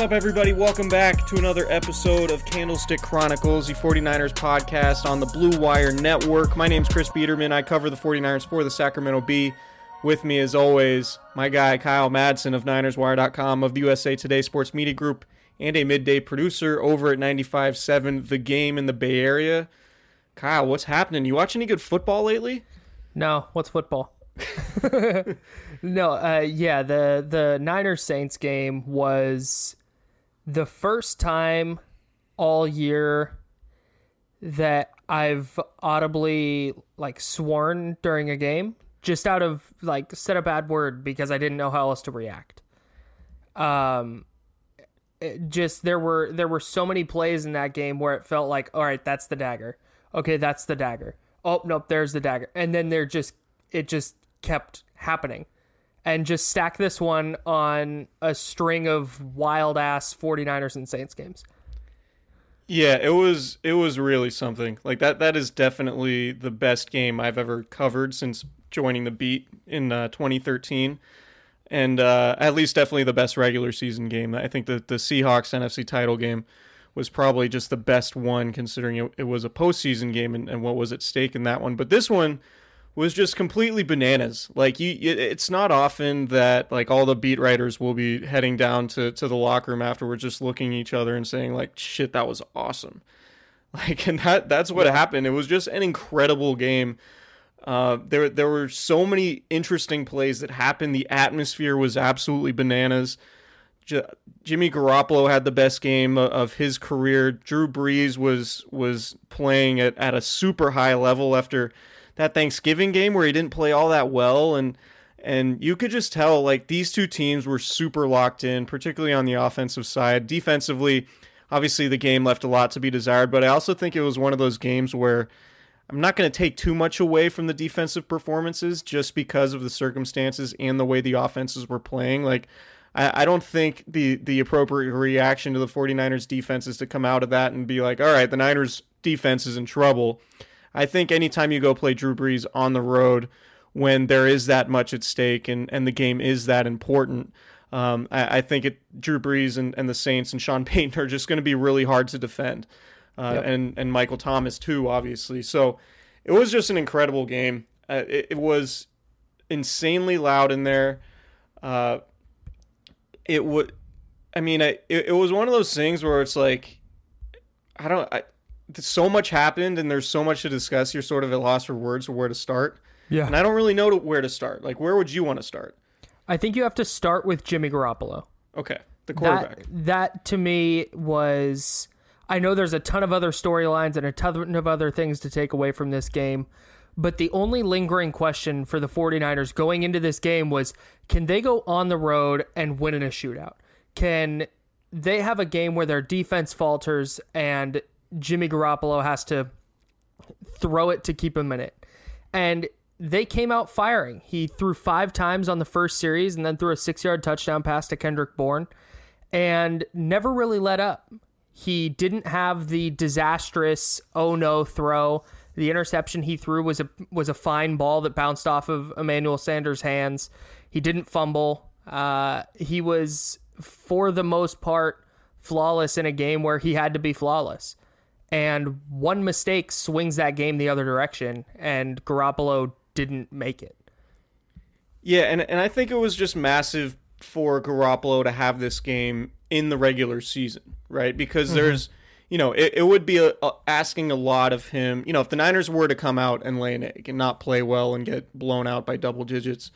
What's up, everybody? Welcome back to another episode of Candlestick Chronicles, the 49ers podcast on the Blue Wire Network. My name's Chris Biederman. I cover the 49ers for the Sacramento Bee. With me, as always, my guy Kyle Madsen of NinersWire.com, of the USA Today Sports Media Group, and a midday producer over at 95.7 The Game in the Bay Area. Kyle, what's happening? You watch any good football lately? No, what's football? no, uh, yeah, the the Niners Saints game was the first time all year that I've audibly like sworn during a game, just out of like said a bad word because I didn't know how else to react. Um, just there were there were so many plays in that game where it felt like, all right, that's the dagger. Okay, that's the dagger. Oh nope, there's the dagger, and then there just it just kept happening and just stack this one on a string of wild ass 49ers and Saints games. Yeah, it was it was really something. Like that that is definitely the best game I've ever covered since joining the beat in uh, 2013. And uh, at least definitely the best regular season game. I think the the Seahawks NFC title game was probably just the best one considering it, it was a postseason game and, and what was at stake in that one. But this one was just completely bananas. Like you, it's not often that like all the beat writers will be heading down to to the locker room afterwards, just looking at each other and saying like, "Shit, that was awesome." Like, and that that's what happened. It was just an incredible game. Uh, there there were so many interesting plays that happened. The atmosphere was absolutely bananas. J- Jimmy Garoppolo had the best game of his career. Drew Brees was was playing at, at a super high level after that Thanksgiving game where he didn't play all that well and and you could just tell like these two teams were super locked in, particularly on the offensive side. Defensively, obviously the game left a lot to be desired, but I also think it was one of those games where I'm not going to take too much away from the defensive performances just because of the circumstances and the way the offenses were playing. Like I, don't think the the appropriate reaction to the 49ers defense is to come out of that and be like, all right, the Niners defense is in trouble. I think anytime you go play Drew Brees on the road when there is that much at stake and, and the game is that important, um, I, I, think it, Drew Brees and, and the Saints and Sean Payton are just going to be really hard to defend. Uh, yep. and, and Michael Thomas, too, obviously. So it was just an incredible game. Uh, it, it was insanely loud in there. Uh, it would, I mean, I, it, it was one of those things where it's like, I don't, I, so much happened and there's so much to discuss. You're sort of at loss for words for where to start. Yeah. And I don't really know to, where to start. Like, where would you want to start? I think you have to start with Jimmy Garoppolo. Okay. The quarterback. That, that to me was. I know there's a ton of other storylines and a ton of other things to take away from this game, but the only lingering question for the 49ers going into this game was can they go on the road and win in a shootout? Can they have a game where their defense falters and Jimmy Garoppolo has to throw it to keep him in it? And they came out firing. He threw five times on the first series and then threw a six yard touchdown pass to Kendrick Bourne and never really let up. He didn't have the disastrous oh no throw. The interception he threw was a was a fine ball that bounced off of Emmanuel Sanders' hands. He didn't fumble. Uh, he was for the most part flawless in a game where he had to be flawless. And one mistake swings that game the other direction, and Garoppolo didn't make it. Yeah, and and I think it was just massive for Garoppolo to have this game in the regular season, right? Because mm-hmm. there's, you know, it, it would be a, a, asking a lot of him. You know, if the Niners were to come out and lay an egg and not play well and get blown out by double digits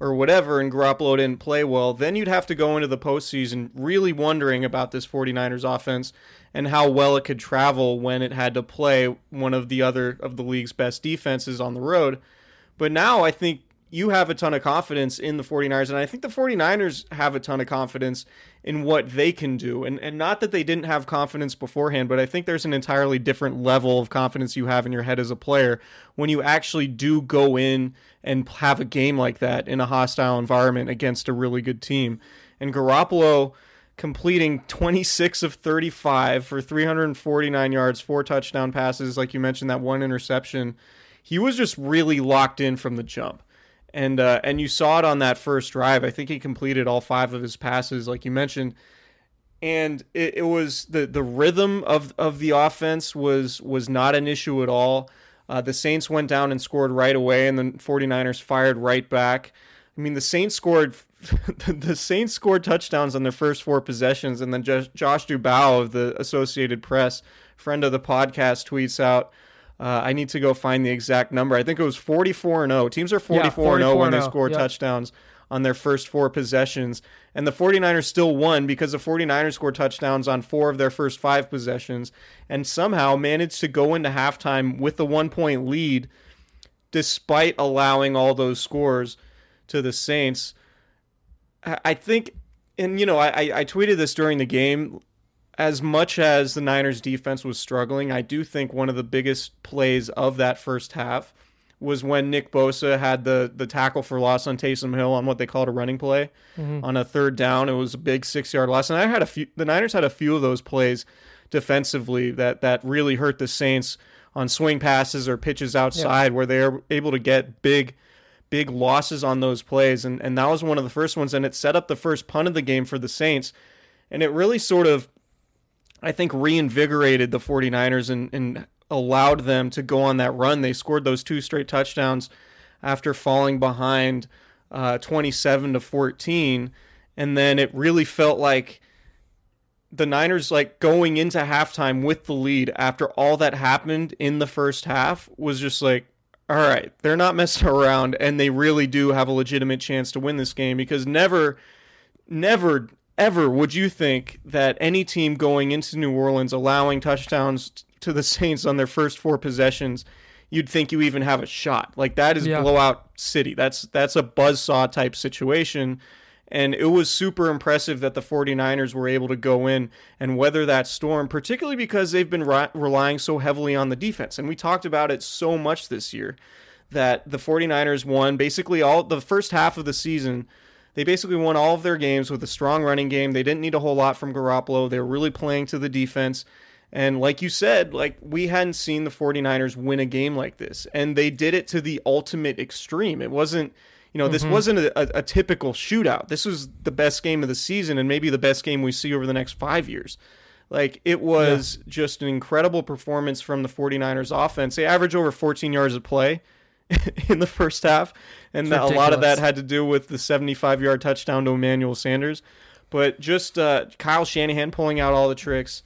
or whatever, and Garoppolo didn't play well, then you'd have to go into the postseason really wondering about this 49ers offense and how well it could travel when it had to play one of the other of the league's best defenses on the road. But now I think you have a ton of confidence in the 49ers and I think the 49ers have a ton of confidence in what they can do. And and not that they didn't have confidence beforehand but I think there's an entirely different level of confidence you have in your head as a player when you actually do go in and have a game like that in a hostile environment against a really good team. And Garoppolo completing 26 of 35 for 349 yards four touchdown passes like you mentioned that one interception. He was just really locked in from the jump and uh, and you saw it on that first drive. I think he completed all five of his passes, like you mentioned, and it, it was the the rhythm of of the offense was was not an issue at all. Uh, the Saints went down and scored right away, and the 49ers fired right back. I mean, the Saints scored the Saints scored touchdowns on their first four possessions, and then Josh Dubow of the Associated Press, friend of the podcast, tweets out uh, I need to go find the exact number. I think it was 44 and 0. Teams are 44 and 0 when they score yep. touchdowns on their first four possessions. And the 49ers still won because the 49ers scored touchdowns on four of their first five possessions and somehow managed to go into halftime with the one point lead despite allowing all those scores to the Saints. I think, and you know, I, I tweeted this during the game as much as the Niners defense was struggling, I do think one of the biggest plays of that first half was when Nick Bosa had the the tackle for loss on Taysom Hill on what they called a running play mm-hmm. on a third down. It was a big six yard loss, and I had a few. The Niners had a few of those plays defensively that that really hurt the Saints on swing passes or pitches outside yeah. where they are able to get big big losses on those plays and and that was one of the first ones and it set up the first punt of the game for the Saints and it really sort of I think reinvigorated the 49ers and, and allowed them to go on that run. They scored those two straight touchdowns after falling behind uh, 27 to 14 and then it really felt like the Niners like going into halftime with the lead after all that happened in the first half was just like all right, they're not messing around and they really do have a legitimate chance to win this game because never never ever would you think that any team going into New Orleans allowing touchdowns to the Saints on their first four possessions, you'd think you even have a shot. Like that is yeah. blowout city. That's that's a buzzsaw type situation. And it was super impressive that the 49ers were able to go in and weather that storm, particularly because they've been re- relying so heavily on the defense. And we talked about it so much this year that the 49ers won basically all the first half of the season they basically won all of their games with a strong running game. They didn't need a whole lot from Garoppolo. They were really playing to the defense. And like you said, like we hadn't seen the 49ers win a game like this. And they did it to the ultimate extreme. It wasn't, you know, this mm-hmm. wasn't a, a, a, typical shootout. This was the best game of the season and maybe the best game we see over the next five years. Like it was yeah. just an incredible performance from the 49ers offense. They average over 14 yards of play in the first half, and a lot of that had to do with the 75 yard touchdown to Emmanuel Sanders. But just uh, Kyle Shanahan pulling out all the tricks.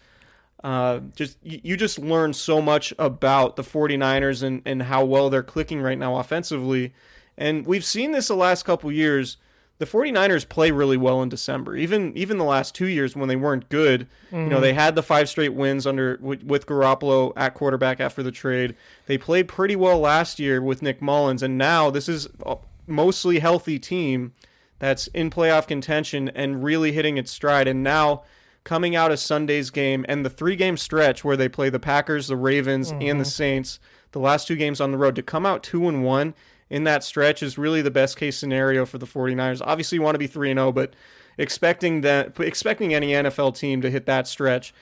Uh, just you, you just learn so much about the 49ers and, and how well they're clicking right now offensively. And we've seen this the last couple years. The 49ers play really well in December. Even even the last 2 years when they weren't good, you know, mm-hmm. they had the five straight wins under with, with Garoppolo at quarterback after the trade. They played pretty well last year with Nick Mullens and now this is a mostly healthy team that's in playoff contention and really hitting its stride and now coming out of Sunday's game and the three game stretch where they play the Packers, the Ravens, and the mm-hmm. Saints, the last two games on the road to come out 2 and 1 in that stretch is really the best case scenario for the 49ers. Obviously you want to be 3 and 0, but expecting that expecting any NFL team to hit that stretch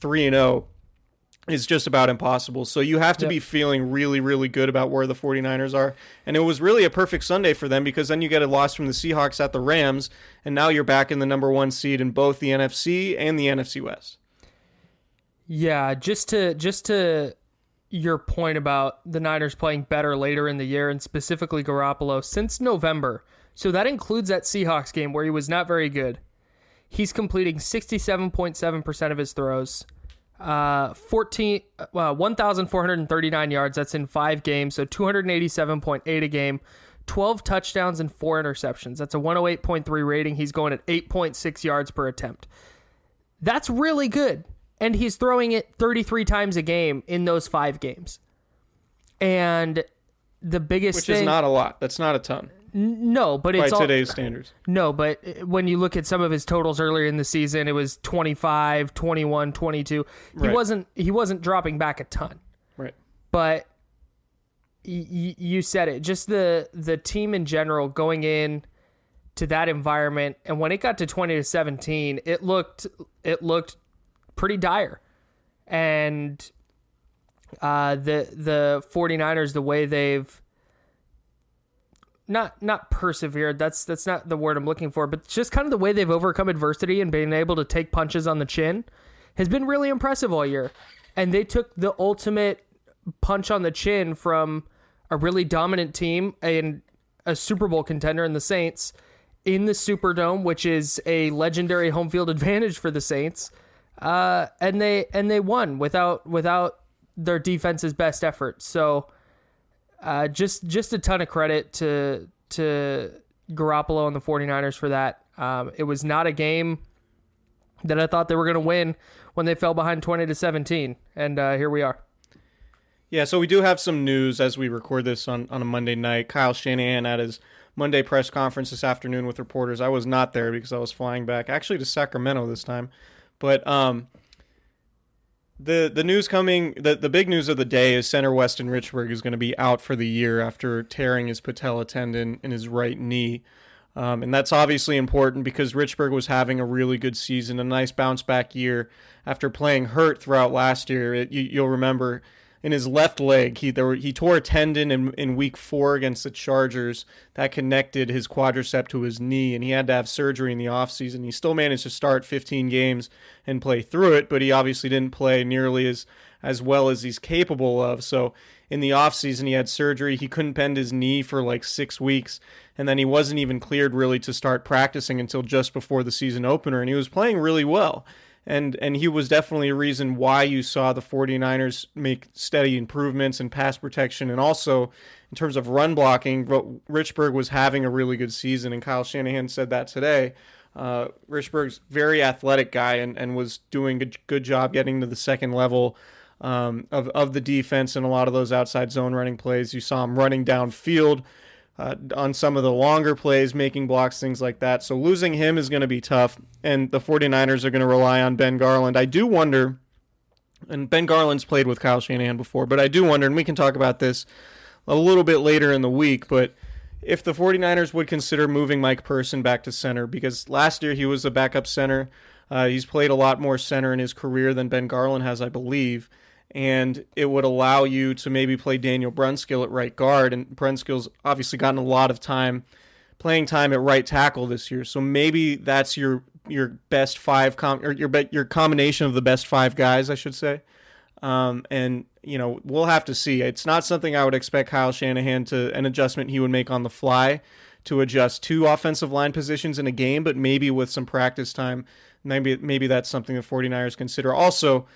3 and 0 is just about impossible. So you have to Yep. be feeling really, really good about where the 49ers are. And it was really a perfect Sunday for them because then you get a loss from the Seahawks at the Rams, and now you're back in the number one seed in both the NFC and the NFC West. Yeah, just to just to your point about the Niners playing better later in the year and specifically Garoppolo since November. So that includes that Seahawks game where he was not very good. He's completing 67.7% of his throws. Uh 14 uh, 1439 yards that's in 5 games so 287.8 a game 12 touchdowns and 4 interceptions that's a 108.3 rating he's going at 8.6 yards per attempt that's really good. And he's throwing it 33 times a game in those five games. And the biggest Which thing, is not a lot. That's not a ton no, but by it's all, today's standards. no, but when you look at some of his totals earlier in the season, it was 25, 21, 22. He Right. wasn't he wasn't dropping back a ton. Right. But y- you said it, just the the team in general going in to that environment and when it got to 20 to 17, it looked it looked pretty dire. And uh the the 49ers the way they've not not persevered that's that's not the word i'm looking for but just kind of the way they've overcome adversity and being able to take punches on the chin has been really impressive all year and they took the ultimate punch on the chin from a really dominant team and a super bowl contender in the saints in the superdome which is a legendary home field advantage for the saints uh, and they and they won without without their defense's best effort so uh, just just a ton of credit to to Garoppolo and the 49ers for that. Um, it was not a game that I thought they were going to win when they fell behind 20 to 17, and uh, here we are. Yeah, so we do have some news as we record this on, on a Monday night. Kyle Shanahan at his Monday press conference this afternoon with reporters. I was not there because I was flying back, actually to Sacramento this time. But um, the the news coming, the, the big news of the day is center Weston Richburg is going to be out for the year after tearing his patella tendon in his right knee. Um, and that's obviously important because Richburg was having a really good season, a nice bounce back year after playing hurt throughout last year. It, you, you'll remember in his left leg, he there were, he tore a tendon in, in week four against the Chargers that connected his quadricep to his knee, and he had to have surgery in the offseason. He still managed to start 15 games and play through it, but he obviously didn't play nearly as as well as he's capable of. So in the offseason, he had surgery. He couldn't bend his knee for like six weeks, and then he wasn't even cleared really to start practicing until just before the season opener, and he was playing really well and and he was definitely a reason why you saw the 49ers make steady improvements in pass protection. And also in terms of run blocking Richburg was having a really good season and Kyle Shanahan said that today. Uh, Richburg's very athletic guy and, and was doing a good job getting to the second level um, of, of the defense and a lot of those outside zone running plays. You saw him running downfield uh, on some of the longer plays, making blocks, things like that. So losing him is going to be tough, and the 49ers are going to rely on Ben Garland. I do wonder, and Ben Garland's played with Kyle Shanahan before, but I do wonder, and we can talk about this a little bit later in the week, but if the 49ers would consider moving Mike Person back to center, because last year he was a backup center. Uh, he's played a lot more center in his career than Ben Garland has, I believe and it would allow you to maybe play Daniel Brunskill at right guard. And Brunskill's obviously gotten a lot of time playing time at right tackle this year, so maybe that's your your best five com or your your combination of the best five guys, I should say. Um, and you know we'll have to see. It's not something I would expect Kyle Shanahan to an adjustment he would make on the fly to adjust two offensive line positions in a game, but maybe with some practice time, maybe maybe that's something the 49ers consider. Also,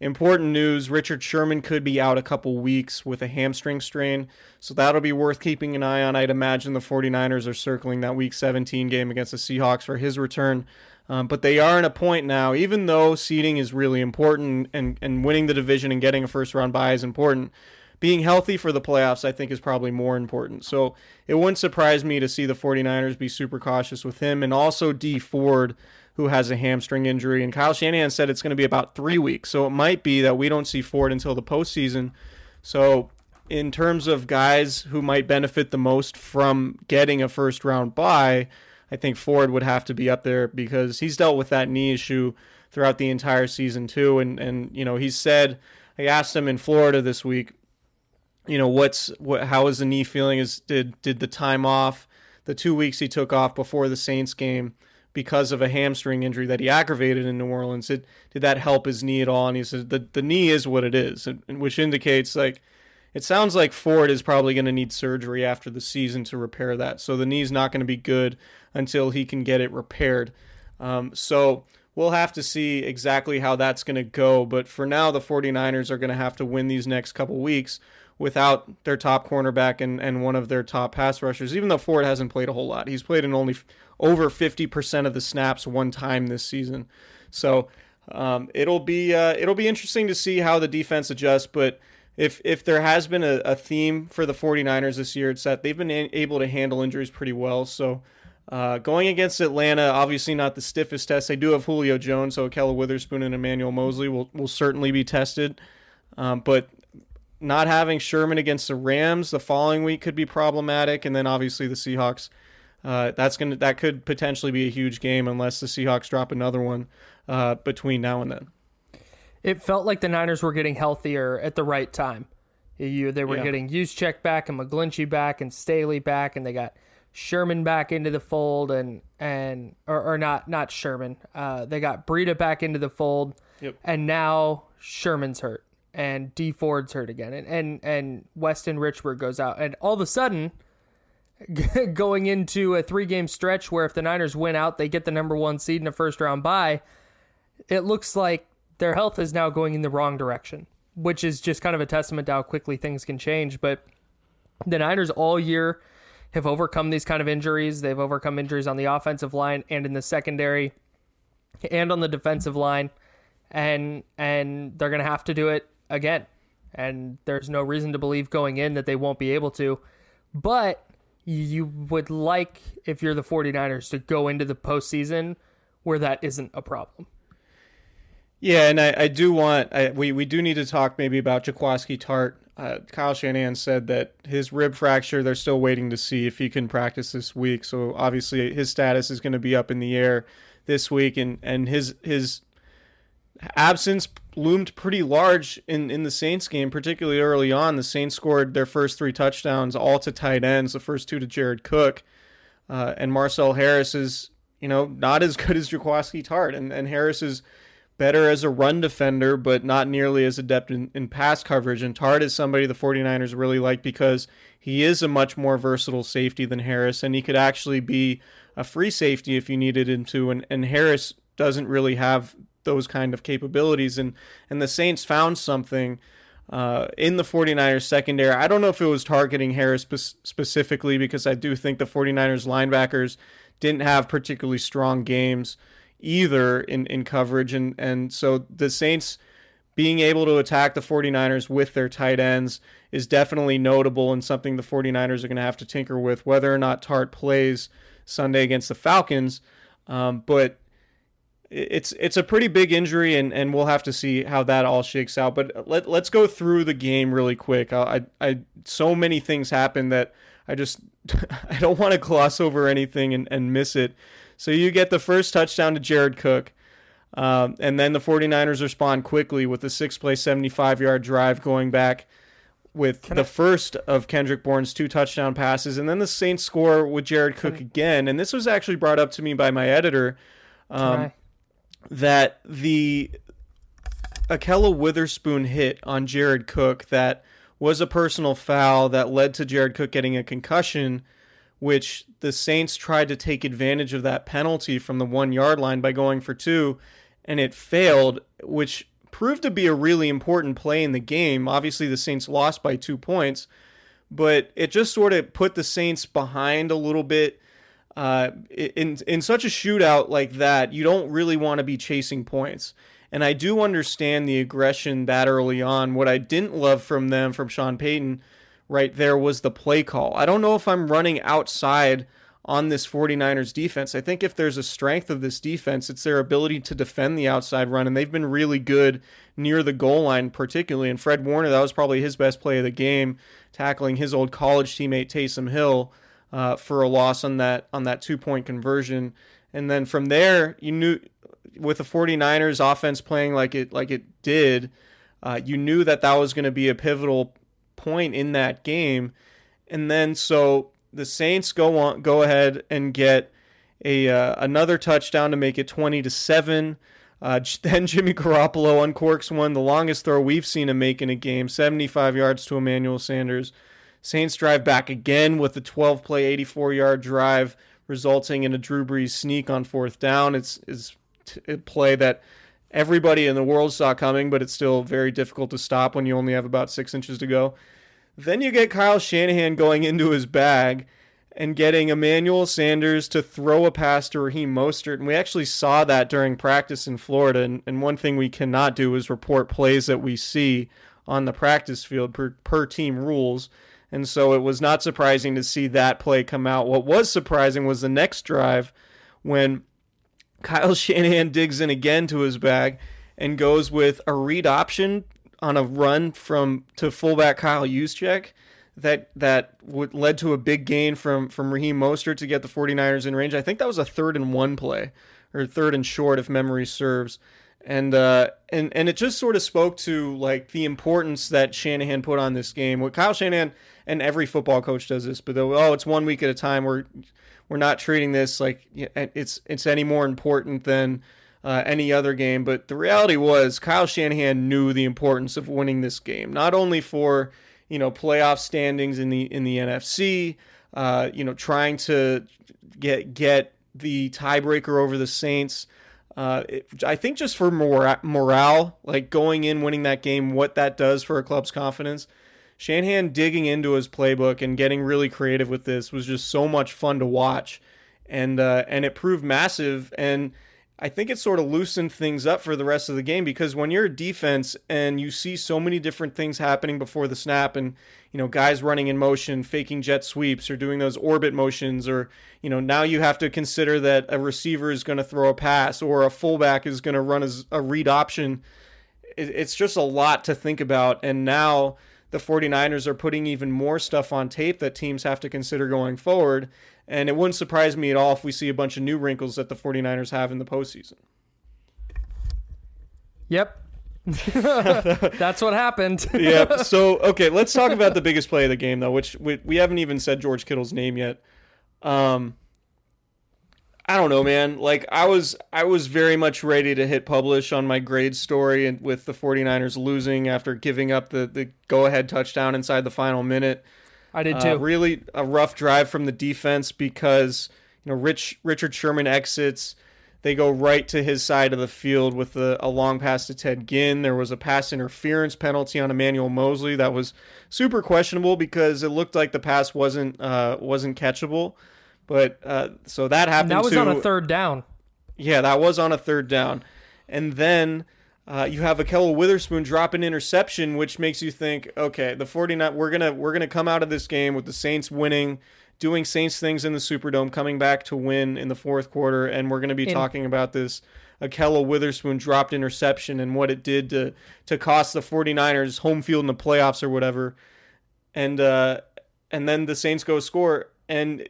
important news, Richard Sherman could be out a couple weeks with a hamstring strain, so that'll be worth keeping an eye on. I'd imagine the 49ers are circling that week 17 game against the Seahawks for his return. Um, but they are in a point now, even though seeding is really important and, and winning the division and getting a first round bye is important, being healthy for the playoffs, I think, is probably more important. So it wouldn't surprise me to see the 49ers be super cautious with him and also Dee Ford, who has a hamstring injury. And Kyle Shanahan said it's going to be about three weeks. So it might be that we don't see Ford until the postseason. So in terms of guys who might benefit the most from getting a first round bye, I think Ford would have to be up there because he's dealt with that knee issue throughout the entire season too. And and you know he said I asked him in Florida this week, you know what's what how is the knee feeling? Is did did the time off, the two weeks he took off before the Saints game because of a hamstring injury that he aggravated in New Orleans, did did that help his knee at all? And he said the the knee is what it is, which indicates like it sounds like Ford is probably going to need surgery after the season to repair that. So the knee's not going to be good until he can get it repaired. Um, so we'll have to see exactly how that's going to go. But for now, the 49ers are going to have to win these next couple weeks without their top cornerback and, and one of their top pass rushers, even though Ford hasn't played a whole lot. He's played in only over 50% of the snaps one time this season. So um, it'll be uh, it'll be interesting to see how the defense adjusts, but if if there has been a, a, theme for the 49ers this year, it's that they've been a- able to handle injuries pretty well. So uh, going against Atlanta, obviously not the stiffest test. They do have Julio Jones, so Ahkello Witherspoon and Emmanuel Moseley will, will certainly be tested. Um, but not having Sherman against the Rams the following week could be problematic, and then obviously the Seahawks. Uh, that's gonna that could potentially be a huge game unless the Seahawks drop another one uh, between now and then it felt like the Niners were getting healthier at the right time. You, they were yeah. getting Juszczyk back and McGlinchey back and Staley back, and they got Sherman back into the fold, and and or, or not not Sherman. Uh, they got Breida back into the fold, yep. and now Sherman's hurt, and Dee Ford's hurt again, and and and Weston Richburg goes out, and all of a sudden. going into a three game stretch where if the Niners win out, they get the number one seed in a first round bye. It looks like their health is now going in the wrong direction, which is just kind of a testament to how quickly things can change. But the Niners all year have overcome these kind of injuries. They've overcome injuries on the offensive line and in the secondary and on the defensive line. And and they're gonna have to do it again. And there's no reason to believe going in that they won't be able to. But you would like, if you're the 49ers, to go into the postseason where that isn't a problem. Yeah, and I, I do want I, we we do need to talk maybe about Jaquiski Tartt. Uh, Kyle Shanahan said that his rib fracture, they're still waiting to see if he can practice this week. So obviously his status is going to be up in the air this week, and and his his absence loomed pretty large in in the Saints game, particularly early on. The Saints scored their first three touchdowns all to tight ends, the first two to Jared Cook, uh, and Marcel Harris is you know not as good as Jaquiski Tartt, and and Harris is better as a run defender, but not nearly as adept in, in pass coverage. And Tartt is somebody the 49ers really like because he is a much more versatile safety than Harris, and he could actually be a free safety if you needed him to. And, and Harris doesn't really have those kind of capabilities. And, and the Saints found something. Uh, in the 49ers secondary. I don't know if it was targeting Harris spe- specifically because I do think the 49ers linebackers didn't have particularly strong games either in, in coverage. And, and so the Saints being able to attack the 49ers with their tight ends is definitely notable and something the 49ers are going to have to tinker with, whether or not Tartt plays Sunday against the Falcons. Um, but it's it's a pretty big injury, and, and we'll have to see how that all shakes out. But let let's go through the game really quick. I I, so many things happen that I just I don't want to gloss over anything and, and miss it. So you get the first touchdown to Jared Cook. Um, and then the 49ers respond quickly with a six play, 75 yard drive going back with Can the I... first of Kendrick Bourne's two touchdown passes. And then the Saints score with Jared Cook Can... again. And this was actually brought up to me by my editor um, that the Ahkello Witherspoon hit on Jared Cook that was a personal foul that led to Jared Cook getting a concussion, which the Saints tried to take advantage of that penalty from the one yard line by going for two, and it failed, which proved to be a really important play in the game. Obviously, the Saints lost by two points, but it just sort of put the Saints behind a little bit. Uh, in in such a shootout like that, you don't really want to be chasing points. And I do understand the aggression that early on. What I didn't love from them, from Sean Payton, right there, was the play call. I don't know if I'm running outside on this 49ers defense. I think if there's a strength of this defense, it's their ability to defend the outside run, and they've been really good near the goal line, particularly. And Fred Warner, that was probably his best play of the game, tackling his old college teammate Taysom Hill uh, for a loss on that on that two point conversion. And then from there, you knew with the 49ers offense playing like it like it did, uh, you knew that that was going to be a pivotal point in that game. And then so the Saints go on go ahead and get a uh, another touchdown to make it 20 to 7. Uh, then Jimmy Garoppolo uncorks one, the longest throw we've seen him make in a game, 75 yards to Emmanuel Sanders. Saints drive back again with a 12 play, 84 yard drive, resulting in a Drew Brees sneak on fourth down. It's, it's a play that everybody in the world saw coming, but it's still very difficult to stop when you only have about six inches to go. Then you get Kyle Shanahan going into his bag and getting Emmanuel Sanders to throw a pass to Raheem Mostert. And we actually saw that during practice in Florida. And, and one thing we cannot do is report plays that we see on the practice field per, per team rules. And so it was not surprising to see that play come out. What was surprising was the next drive when Kyle Shanahan digs in again to his bag and goes with a read option on a run from to fullback Kyle Juszczyk that that would, led to a big gain from from Raheem Mostert to get the 49ers in range. I think that was a third and one play or third and short if memory serves. And uh, and and it just sort of spoke to like the importance that Shanahan put on this game. What Kyle Shanahan and every football coach does this, but oh, it's one week at a time. We're we're not treating this like it's it's any more important than uh, any other game. But the reality was, Kyle Shanahan knew the importance of winning this game, not only for you know playoff standings in the in the NFC, uh, you know trying to get get the tiebreaker over the Saints. Uh, it, I think just for mora- morale, like going in, winning that game, what that does for a club's confidence. Shanahan digging into his playbook and getting really creative with this was just so much fun to watch, and uh, and it proved massive. And I think it sort of loosened things up for the rest of the game because when you're a defense and you see so many different things happening before the snap and you know guys running in motion, faking jet sweeps or doing those orbit motions or you know now you have to consider that a receiver is going to throw a pass or a fullback is going to run as a read option. It's just a lot to think about and now the 49ers are putting even more stuff on tape that teams have to consider going forward and it wouldn't surprise me at all if we see a bunch of new wrinkles that the 49ers have in the postseason. Yep. That's what happened. yep. So, okay, let's talk about the biggest play of the game, though, which we, we haven't even said George Kittle's name yet. Um, I don't know, man. Like I was I was very much ready to hit publish on my grade story and with the 49ers losing after giving up the, the go ahead touchdown inside the final minute. I did Uh, too. really a rough drive from the defense because you know Rich Richard Sherman exits. They go right to his side of the field with a, a long pass to Ted Ginn. There was a pass interference penalty on Emmanuel Moseley that was super questionable because it looked like the pass wasn't uh, wasn't catchable. But uh, so that happened. And that was too. on a third down. Yeah, that was on a third down. And then uh, you have Ahkello Witherspoon drop an interception, which makes you think, okay, the 49 we're gonna we're gonna come out of this game with the Saints winning, doing Saints things in the Superdome, coming back to win in the fourth quarter, and we're gonna be In- talking about this Ahkello Witherspoon dropped interception and what it did to to cost the 49ers home field in the playoffs or whatever. And uh and then the Saints go score and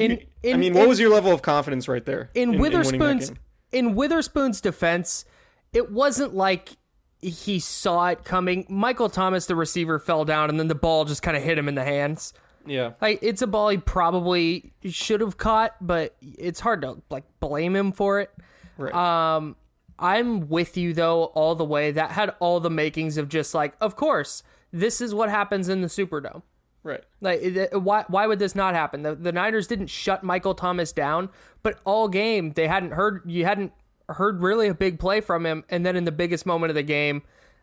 In, in, I mean, in, what was your level of confidence right there? in, that Witherspoon's in Witherspoon's defense? It wasn't like he saw it coming. Michael Thomas, the receiver, fell down, and then the ball just kind of hit him in the hands. Yeah. Like it's a ball he probably should have caught, but it's hard to like blame him for it. Right. Um, I'm with you though all the way. That had all the makings of just like, of course, this is what happens in the Superdome. Right. Like, why why would this not happen? The, the Niners didn't shut Michael Thomas down, but all game they hadn't heard you hadn't heard really a big play from him, and then in the biggest moment of the game,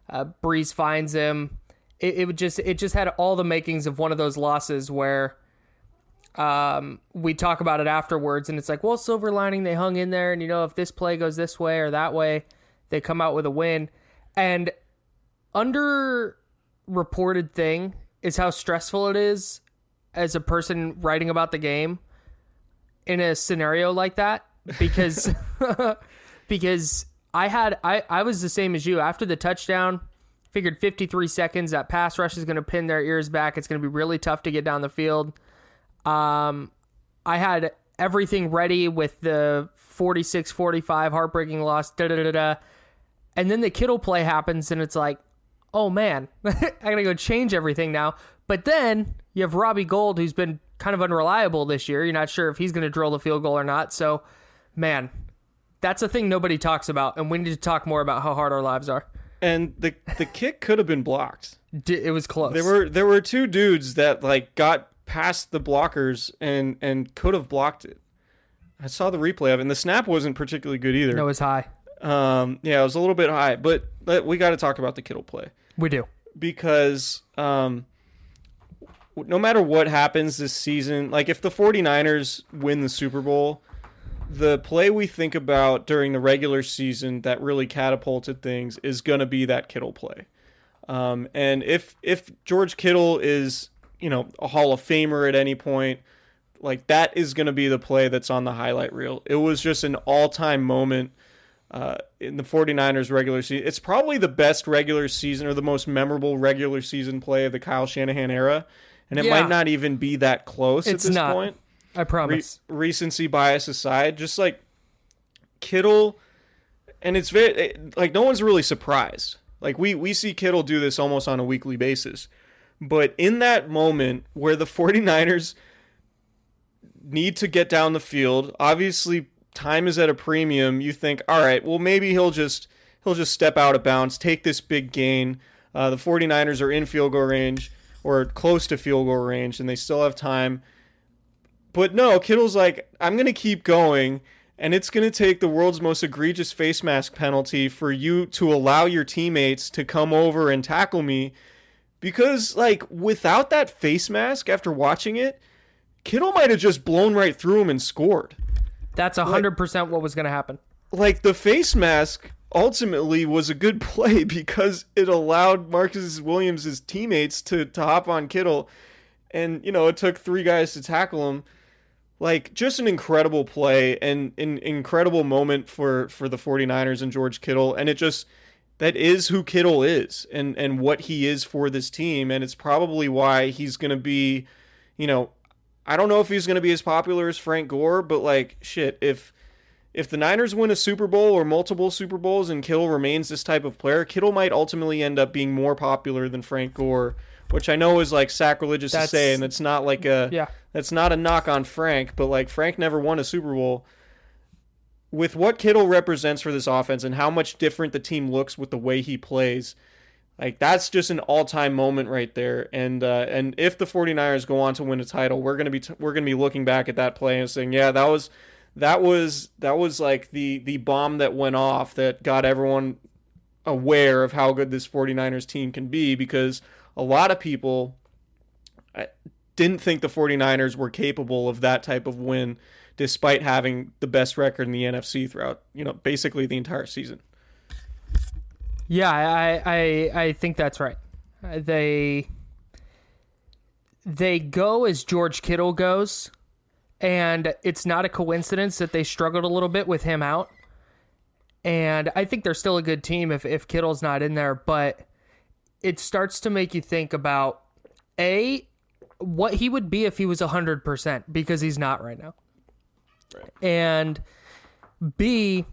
uh, Brees finds him. It, it would just it just had all the makings of one of those losses where um, we talk about it afterwards, and it's like, well, silver lining, they hung in there, and you know, if this play goes this way or that way, they come out with a win. And under reported thing is how stressful it is as a person writing about the game in a scenario like that because because I had I I was the same as you. After the touchdown figured 53 seconds that pass rush is going to pin their ears back. It's going to be really tough to get down the field. Um I had everything ready with the 46-45 heartbreaking loss da da da da. And then the Kittle play happens and it's like oh man, I gotta go change everything now. But then you have Robbie Gould, who's been kind of unreliable this year. You're not sure if he's gonna drill the field goal or not. So, man, that's a thing nobody talks about, and we need to talk more about how hard our lives are. And the the kick could have been blocked. It was close. There were there were two dudes that like got past the blockers and and could have blocked it. I saw the replay of it, and the snap wasn't particularly good either. no, it was high. Um, yeah, it was a little bit high, but, but we got to talk about the Kittle play We do. because um, no matter what happens this season, like if the 49ers win the Super Bowl, the play we think about during the regular season that really catapulted things is going to be that Kittle play. Um, and if if George Kittle is, you know, a Hall of Famer at any point, like that is going to be the play that's on the highlight reel. It was just an all-time moment uh, in the 49ers regular season. It's probably the best regular season or the most memorable regular season play of the Kyle Shanahan era. And it Yeah. might not even be that close It's at this not. point. I Re- promise. recency bias aside, just like Kittle, and it's very like no one's really surprised. Like we we see Kittle do this almost on a weekly basis. But in that moment where the 49ers need to get down the field, obviously time is at a premium. You think, all right, well maybe he'll just he'll just step out of bounds, take this big gain. Uh, the 49ers are in field goal range or close to field goal range, and they still have time. But no, Kittle's like, I'm to keep going, and it's going to take the world's most egregious face mask penalty for you to allow your teammates to come over and tackle me. Because, like, without that face mask after watching it, Kittle might have just blown right through him and scored. That's hundred percent what was going to happen. Like, the face mask ultimately was a good play because it allowed Marcus Williams' teammates to, to hop on Kittle. And, you know, it took three guys to tackle him like just an incredible play and an incredible moment for for the 49ers and George Kittle and it just that is who Kittle is and and what he is for this team and it's probably why he's going to be you know I don't know if he's going to be as popular as Frank Gore but like shit if if the Niners win a Super Bowl or multiple Super Bowls and Kittle remains this type of player Kittle might ultimately end up being more popular than Frank Gore which I know is like sacrilegious That's- to say and it's not like a Yeah. that's not a knock on Frank, but like Frank never won a Super Bowl. With what Kittle represents for this offense and how much different the team looks with the way he plays, like that's just an all-time moment right there. And uh, and if the 49ers go on to win a title, we're gonna be t- we're gonna be looking back at that play and saying, yeah, that was that was that was like the the bomb that went off that got everyone aware of how good this 49ers team can be because a lot of people didn't think the 49ers were capable of that type of win despite having the best record in the NFC throughout, you know, basically the entire season. Yeah, I, I I think that's right. They they go as George Kittle goes, and it's not a coincidence that they struggled a little bit with him out. And I think they're still a good team if if Kittle's not in there, but it starts to make you think about a what he would be if he was 100% because he's not right now. And B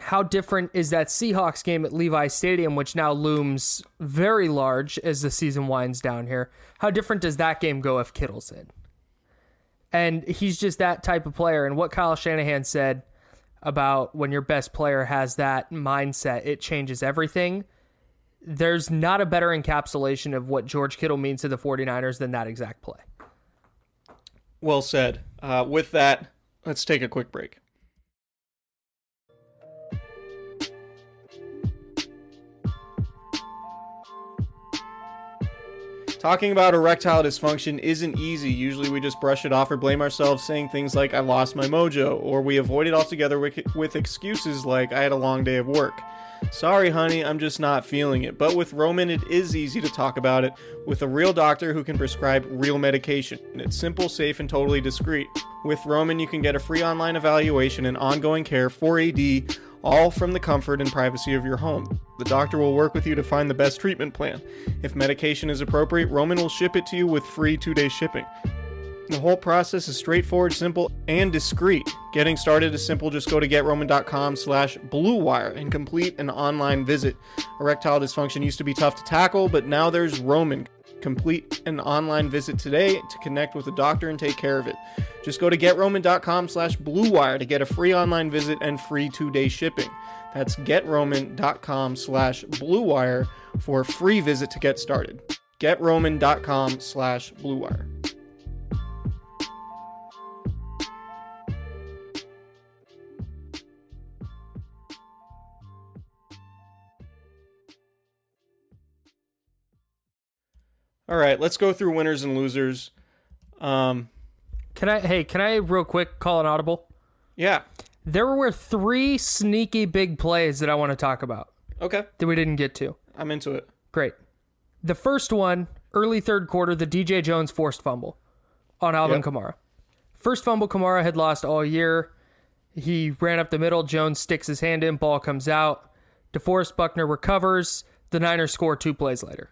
how different is that Seahawks game at Levi Stadium, which now looms very large as the season winds down here? How different does that game go if Kittle's in? And he's just that type of player. And what Kyle Shanahan said about when your best player has that mindset, it changes everything. There's not a better encapsulation of what George Kittle means to the 49ers than that exact play. Well said. Uh, with that, let's take a quick break. Talking about erectile dysfunction isn't easy. Usually we just brush it off or blame ourselves, saying things like, I lost my mojo, or we avoid it altogether with, excuses like, I had a long day of work. Sorry, honey, I'm just not feeling it. But with Roman, it is easy to talk about it with a real doctor who can prescribe real medication. It's simple, safe, and totally discreet. With Roman, you can get a free online evaluation and ongoing care for ED all from the comfort and privacy of your home. The doctor will work with you to find the best treatment plan. If medication is appropriate, Roman will ship it to you with free two day shipping. The whole process is straightforward, simple, and discreet. Getting started is simple. Just go to getroman.com slash bluewire and complete an online visit. Erectile dysfunction used to be tough to tackle, but now there's Roman. Complete an online visit today to connect with a doctor and take care of it. Just go to getroman.com slash bluewire to get a free online visit and free two-day shipping. That's getroman.com slash bluewire for a free visit to get started. getroman.com slash bluewire. All right, let's go through winners and losers. Um, Can I, hey, can I real quick call an audible? yeah. There were three sneaky big plays that I want to talk about Okay. that we didn't get to. I'm into it. Great. The first one, early third quarter, the DJ Jones forced fumble on Alvin Yep. Kamara. First fumble Kamara had lost all year. He ran up the middle. Jones sticks his hand in. Ball comes out. DeForest Buckner recovers. The Niners score two plays later.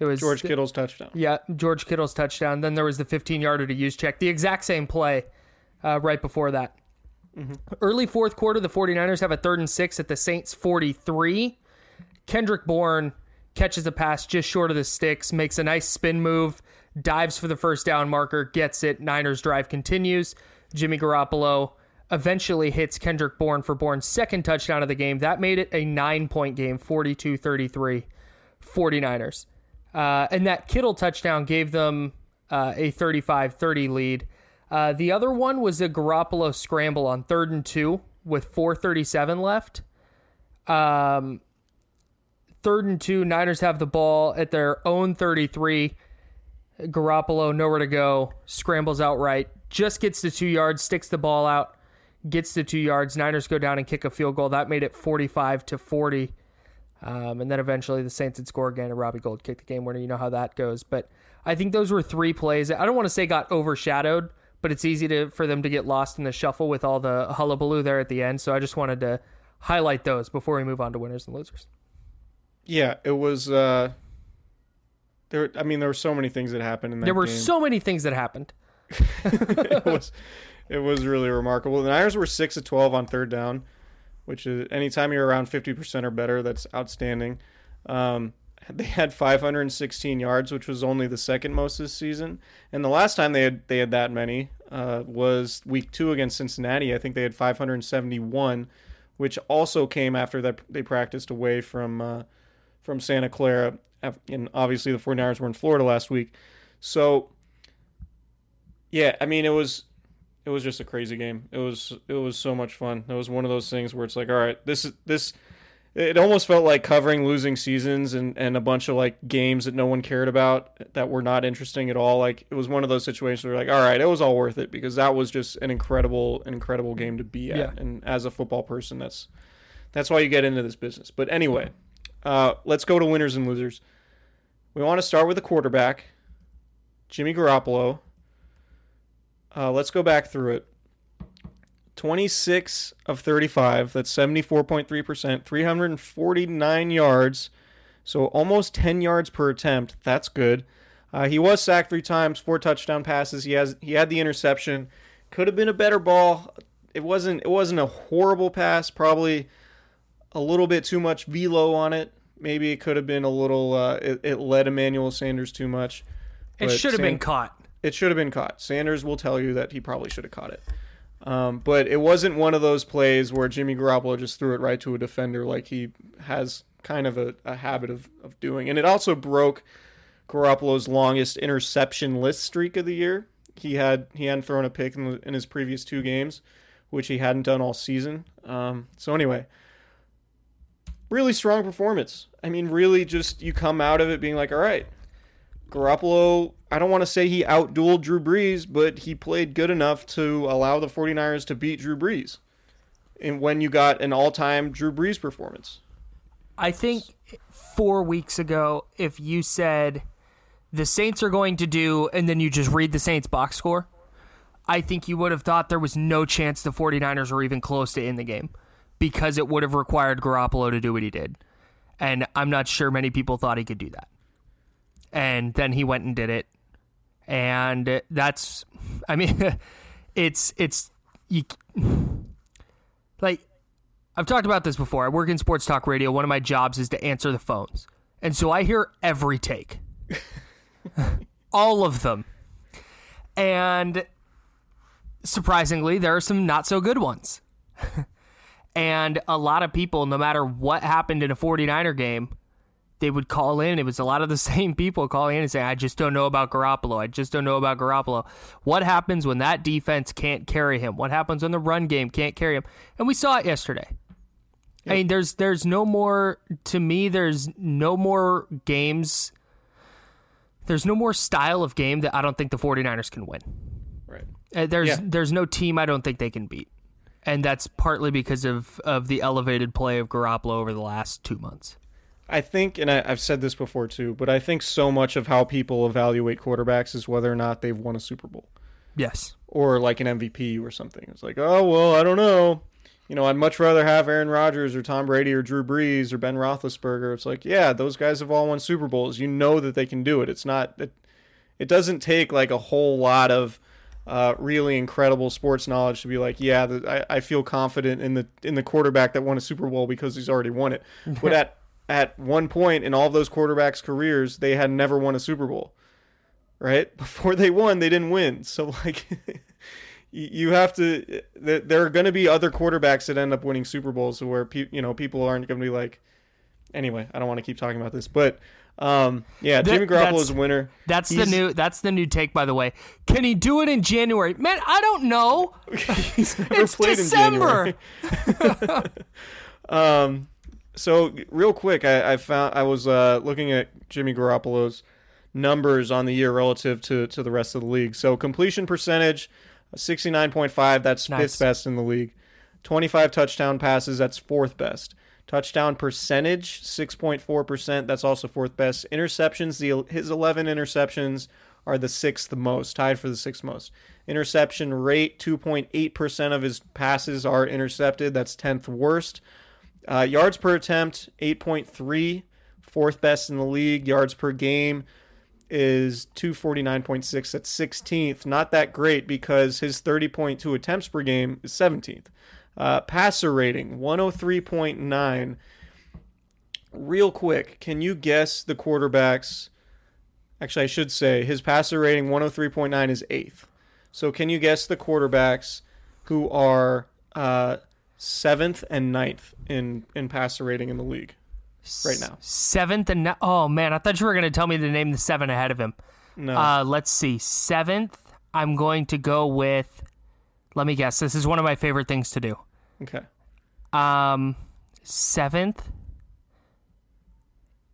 It was George Kittle's touchdown. Yeah, George Kittle's touchdown. Then there was the 15 yarder to Juszczyk. The exact same play uh, right before that. Early fourth quarter, the 49ers have a third and six at the Saints 43. Kendrick Bourne catches a pass just short of the sticks, makes a nice spin move, dives for the first down marker, gets it. Niners drive continues. Jimmy Garoppolo eventually hits Kendrick Bourne for Bourne's second touchdown of the game. That made it a nine point game, 42 33, 49ers. Uh, and that Kittle touchdown gave them uh, a 35 30 lead. Uh, the other one was a Garoppolo scramble on third and two with 437 left. Um, third and two, Niners have the ball at their own 33. Garoppolo, nowhere to go, scrambles outright, just gets to two yards, sticks the ball out, gets to two yards. Niners go down and kick a field goal. That made it 45 to 40. Um, and then eventually the Saints would score again, and Robbie Gould kicked the game winner. You know how that goes. But I think those were three plays. I don't want to say got overshadowed, but it's easy to for them to get lost in the shuffle with all the hullabaloo there at the end. So I just wanted to highlight those before we move on to winners and losers. Yeah, it was. Uh, there, I mean, there were so many things that happened in that There were game. so many things that happened. it was, it was really remarkable. The Niners were six of twelve on third down, which is anytime you're around fifty percent or better, that's outstanding. Um, they had 516 yards, which was only the second most this season. And the last time they had they had that many uh, was week two against Cincinnati. I think they had 571, which also came after that they practiced away from uh, from Santa Clara. And obviously the 49ers were in Florida last week. So yeah, I mean it was it was just a crazy game. It was it was so much fun. It was one of those things where it's like, all right, this is this it almost felt like covering losing seasons and, and a bunch of like games that no one cared about that were not interesting at all. Like it was one of those situations where like, all right, it was all worth it because that was just an incredible, an incredible game to be at. Yeah. And as a football person, that's that's why you get into this business. But anyway, uh, let's go to winners and losers. We want to start with the quarterback, Jimmy Garoppolo. Uh, let's go back through it. 26 of 35. That's 74.3%. 349 yards. So almost 10 yards per attempt. That's good. Uh, he was sacked three times, four touchdown passes. He has he had the interception. Could have been a better ball. It wasn't it wasn't a horrible pass. Probably a little bit too much velo on it. Maybe it could have been a little. Uh, it, it led Emmanuel Sanders too much. It should have been caught. It should have been caught. Sanders will tell you that he probably should have caught it. Um, but it wasn't one of those plays where Jimmy Garoppolo just threw it right to a defender like he has kind of a, a habit of, of doing. And it also broke Garoppolo's longest interception list streak of the year. He had he hadn't thrown a pick in, the, in his previous two games, which he hadn't done all season. Um, so anyway, really strong performance. I mean, really just you come out of it being like, all right, Garoppolo, I don't want to say he outdueled Drew Brees, but he played good enough to allow the 49ers to beat Drew Brees. And when you got an all-time Drew Brees performance. I think 4 weeks ago if you said the Saints are going to do and then you just read the Saints box score, I think you would have thought there was no chance the 49ers were even close to in the game because it would have required Garoppolo to do what he did. And I'm not sure many people thought he could do that. And then he went and did it. And that's I mean it's it's you like I've talked about this before. I work in sports talk radio. One of my jobs is to answer the phones. And so I hear every take. All of them. And surprisingly, there are some not so good ones. and a lot of people, no matter what happened in a 49er game, they would call in. It was a lot of the same people calling in and saying, I just don't know about Garoppolo. I just don't know about Garoppolo. What happens when that defense can't carry him? What happens when the run game can't carry him? And we saw it yesterday. I mean, there's there's no more to me. There's no more games. There's no more style of game that I don't think the 49ers can win. Right. Uh, there's Yeah. there's no team I don't think they can beat, and that's partly because of of the elevated play of Garoppolo over the last two months. I think, and I, I've said this before too, but I think so much of how people evaluate quarterbacks is whether or not they've won a Super Bowl Yes. or like an MVP or something. It's like, oh well, I don't know. You know, I'd much rather have Aaron Rodgers or Tom Brady or Drew Brees or Ben Roethlisberger. It's like, yeah, those guys have all won Super Bowls. You know that they can do it. It's not it. It doesn't take like a whole lot of uh, really incredible sports knowledge to be like, yeah, the, I, I feel confident in the in the quarterback that won a Super Bowl because he's already won it. But at at one point in all of those quarterbacks' careers, they had never won a Super Bowl. Right before they won, they didn't win. So like, you have to. There are going to be other quarterbacks that end up winning Super Bowls, where pe- you know people aren't going to be like. Anyway, I don't want to keep talking about this, but um, yeah, Jimmy Garoppolo is a winner. That's the new that's the new take by the way. Can he do it in January? Man, I don't know. He's never It's December. um, so real quick, I, I found I was uh, looking at Jimmy Garoppolo's numbers on the year relative to to the rest of the league. So completion percentage, sixty nine point five. That's Nice. fifth best in the league. Twenty five touchdown passes. That's fourth best. Touchdown percentage, six point four percent. That's also fourth best. Interceptions, the his eleven interceptions are the sixth most, tied for the sixth most. Interception rate, two point eight percent of his passes are intercepted. That's tenth worst. Uh, yards per attempt, 8.3, fourth best in the league. Yards per game is 249.6, that's 16th. Not that great because his 30.2 attempts per game is 17th. Uh, passer rating, 103.9. Real quick, can you guess the quarterback's? Actually, I should say his passer rating, 103.9, is eighth. So can you guess the quarterbacks who are uh, seventh and ninth in in passer rating in the league right now? Seventh and oh man, I thought you were going to tell me to name the seven ahead of him. No, Uh, let's see. Seventh, I'm going to go with. Let me guess. This is one of my favorite things to do. okay. Um, seventh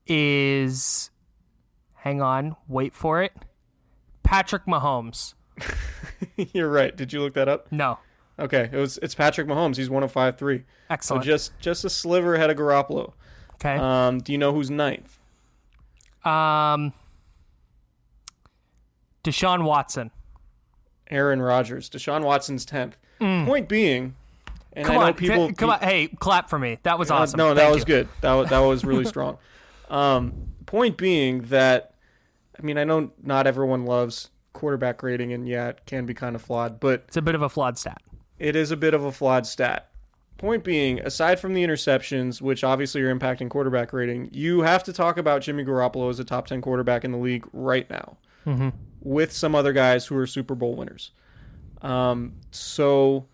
is. Hang on, wait for it. Patrick Mahomes. You're right. Did you look that up? No, Okay, it was it's Patrick Mahomes. He's one of five three. So excellent. just just a sliver ahead of Garoppolo. okay. Um, do you know who's ninth? Um, Deshaun Watson. Aaron Rodgers. Deshaun Watson's tenth. Point being, and Mm. Come I know on, people. come on. Hey, clap for me. That was Uh, awesome. No, that Thank was you. good. That was, that was really strong. Um, point being that, I mean, I know not everyone loves quarterback rating, and yeah, it can be kind of flawed, but It's a bit of a flawed stat. It is a bit of a flawed stat. Point being, aside from the interceptions, which obviously are impacting quarterback rating, you have to talk about Jimmy Garoppolo as a top 10 quarterback in the league right now with some other guys who are Super Bowl winners. Um, so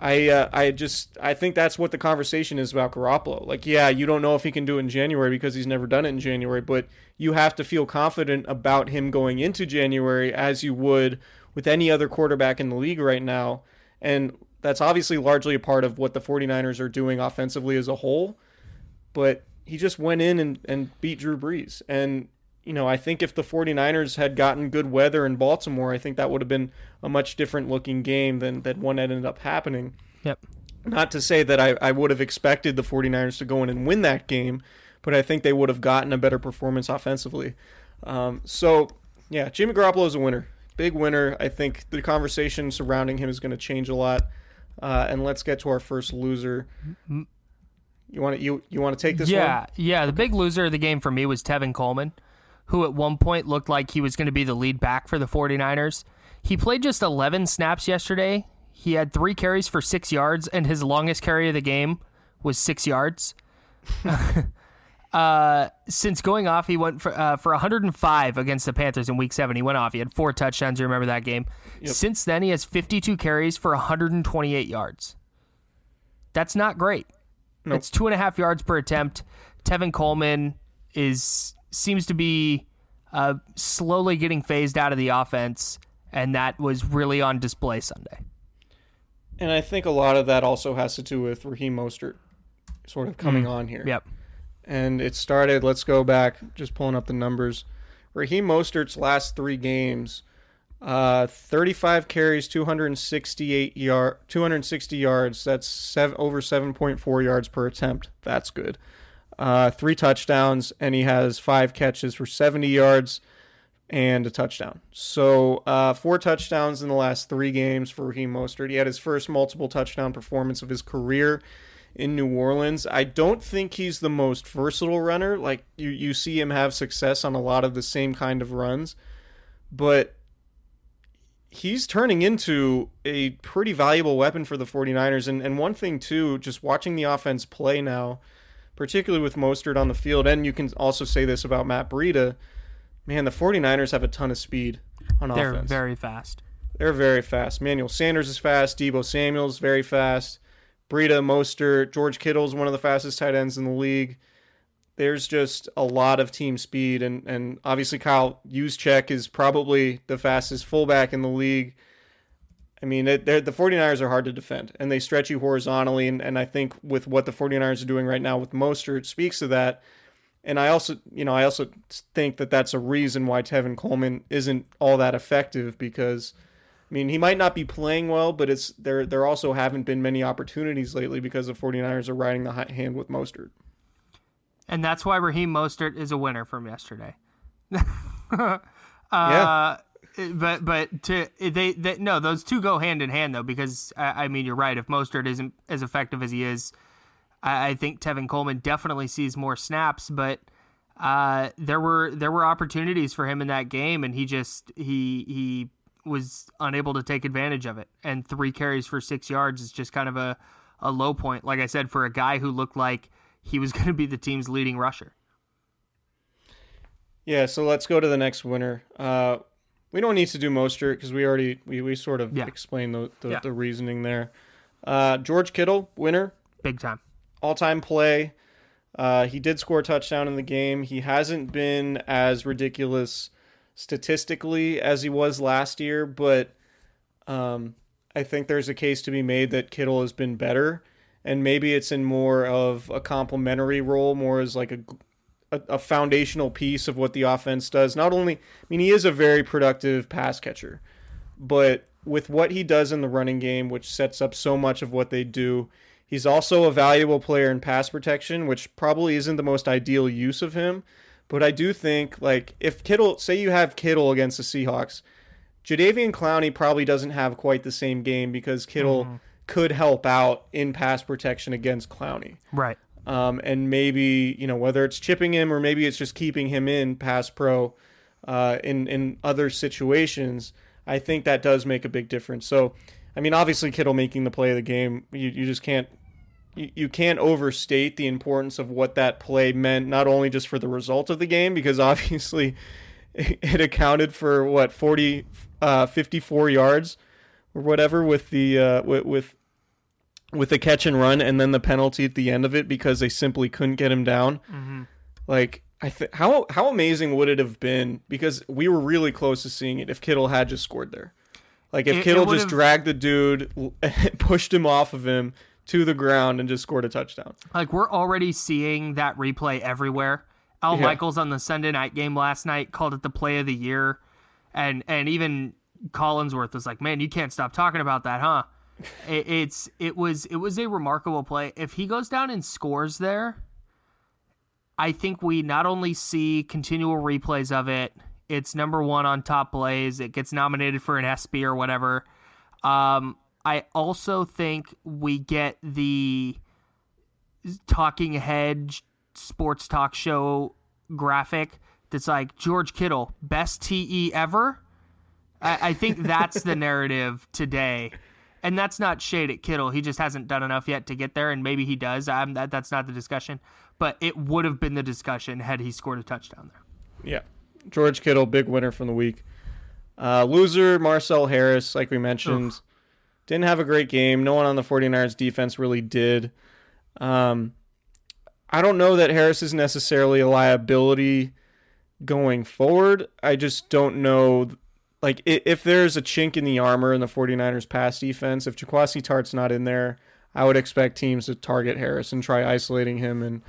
I uh, I just I think that's what the conversation is about Garoppolo. Like, yeah, you don't know if he can do it in January because he's never done it in January, but you have to feel confident about him going into January as you would with any other quarterback in the league right now. And that's obviously largely a part of what the 49ers are doing offensively as a whole. But he just went in and, and beat Drew Brees. And, you know, I think if the 49ers had gotten good weather in Baltimore, I think that would have been a much different looking game than, than one that ended up happening. Yep. Not to say that I, I would have expected the 49ers to go in and win that game, but I think they would have gotten a better performance offensively. Um, so, yeah, Jimmy Garoppolo is a winner. Big winner. I think the conversation surrounding him is going to change a lot. Uh, and let's get to our first loser. You want to you you want to take this yeah, one? Yeah, The big loser of the game for me was Tevin Coleman, who at one point looked like he was going to be the lead back for the 49ers. He played just 11 snaps yesterday. He had three carries for six yards, and his longest carry of the game was six yards. uh, since going off, he went for uh, for 105 against the Panthers in Week Seven. He went off. He had four touchdowns. You remember that game? Yep. Since then, he has 52 carries for 128 yards. That's not great. Nope. It's two and a half yards per attempt. Tevin Coleman is seems to be uh, slowly getting phased out of the offense, and that was really on display Sunday. And I think a lot of that also has to do with Raheem Mostert sort of coming on here. Yep. And it started, let's go back, just pulling up the numbers. Raheem Mostert's last three games, uh, 35 carries, 268 yard, 260 yards. That's seven, over 7.4 yards per attempt. That's good. Uh, three touchdowns, and he has five catches for 70 yards and a touchdown. So uh, four touchdowns in the last three games for Raheem Mostert. He had his first multiple touchdown performance of his career in New Orleans. I don't think he's the most versatile runner. Like you, you see him have success on a lot of the same kind of runs, but he's turning into a pretty valuable weapon for the 49ers. And, and one thing, too, just watching the offense play now, particularly with Mostert on the field, and you can also say this about Matt Breida, man, the 49ers have a ton of speed on offense. They're offense. very fast. They're very fast. Manuel Sanders is fast. Deebo Samuel's very fast. Breida, Mostert, George Kittle's one of the fastest tight ends in the league. There's just a lot of team speed, and, and obviously Kyle Juszczyk is probably the fastest fullback in the league. I mean, it, the 49ers are hard to defend, and they stretch you horizontally, and, and I think with what the 49ers are doing right now with Mostert speaks to that. And I also, you know, I also think that that's a reason why Tevin Coleman isn't all that effective because – I mean, he might not be playing well, but it's there. There also haven't been many opportunities lately because the 49ers are riding the hot hand with Mostert. And that's why Raheem Mostert is a winner from yesterday. uh, yeah. But but to they, they no those two go hand in hand though because I, I mean you're right if Mostert isn't as effective as he is I, I think Tevin Coleman definitely sees more snaps but uh, there were there were opportunities for him in that game and he just he he was unable to take advantage of it. And three carries for six yards is just kind of a, a low point, like I said, for a guy who looked like he was going to be the team's leading rusher. Yeah, so let's go to the next winner. Uh, we don't need to do Mostert because we already we, we sort of yeah. explained the the, yeah. the reasoning there. Uh, George Kittle, winner, big time, all time play. Uh, he did score a touchdown in the game. He hasn't been as ridiculous statistically as he was last year, but um, I think there's a case to be made that Kittle has been better, and maybe it's in more of a complementary role, more as like a, a, a foundational piece of what the offense does. Not only, I mean, he is a very productive pass catcher, but with what he does in the running game, which sets up so much of what they do. He's also a valuable player in pass protection, which probably isn't the most ideal use of him, but I do think like if Kittle, say you have Kittle against the Seahawks, Jadeveon Clowney probably doesn't have quite the same game because Kittle mm-hmm. could help out in pass protection against Clowney. Right. Um, and maybe you know whether it's chipping him or maybe it's just keeping him in pass pro uh, in in other situations. I think that does make a big difference. So, I mean, obviously Kittle making the play of the game, you, you just can't you, you can't overstate the importance of what that play meant, not only just for the result of the game, because obviously it accounted for what 40, uh, 54 yards or whatever with the uh, with, with with the catch and run and then the penalty at the end of it because they simply couldn't get him down. Mm-hmm. Like I th- how how amazing would it have been because we were really close to seeing it if Kittle had just scored there. Like if It- it Kittle just dragged the dude, pushed him off of him to the ground and just scored a touchdown. Like we're already seeing that replay everywhere. Al Yeah. Michaels on the Sunday night game last night called it the play of the year, and and even Collinsworth was like, "Man, you can't stop talking about that, huh?" it, it's it was it was a remarkable play. If he goes down and scores there, I think we not only see continual replays of it. It's number one on top plays. It gets nominated for an ESPY or whatever. Um, I also think we get the talking head sports talk show graphic that's like George Kittle, best TE ever. I, I think that's the narrative today. And that's not shade at Kittle. He just hasn't done enough yet to get there, and maybe he does. Um, that, that's not the discussion. But it would have been the discussion had he scored a touchdown there. Yeah. George Kittle, big winner from the week. Uh, loser, Marcel Harris, like we mentioned, didn't have a great game. No one on the 49ers defense really did. Um, I don't know that Harris is necessarily a liability going forward. I just don't know. Like, if there's a chink in the armor in the 49ers pass defense, if Jaquiski Tartt's not in there, I would expect teams to target Harris and try isolating him and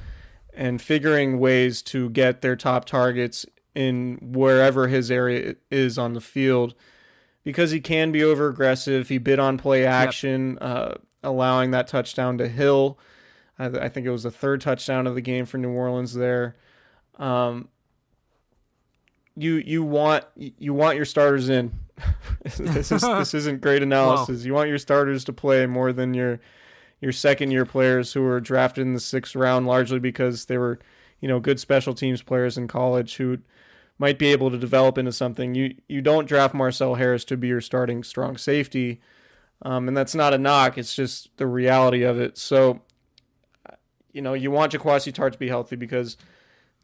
and figuring ways to get their top targets in wherever his area is on the field because he can be over aggressive. He bid on play action, uh, allowing that touchdown to Hill. I, I think it was the third touchdown of the game for New Orleans there. Um, you you want you want your starters in. this is this isn't great analysis. You want your starters to play more than your your second year players who were drafted in the sixth round largely because they were you know good special teams players in college who might be able to develop into something. You you don't draft Marcel Harris to be your starting strong safety, um, and that's not a knock. It's just the reality of it. So, you know, you want Jaquiski Tartt to be healthy because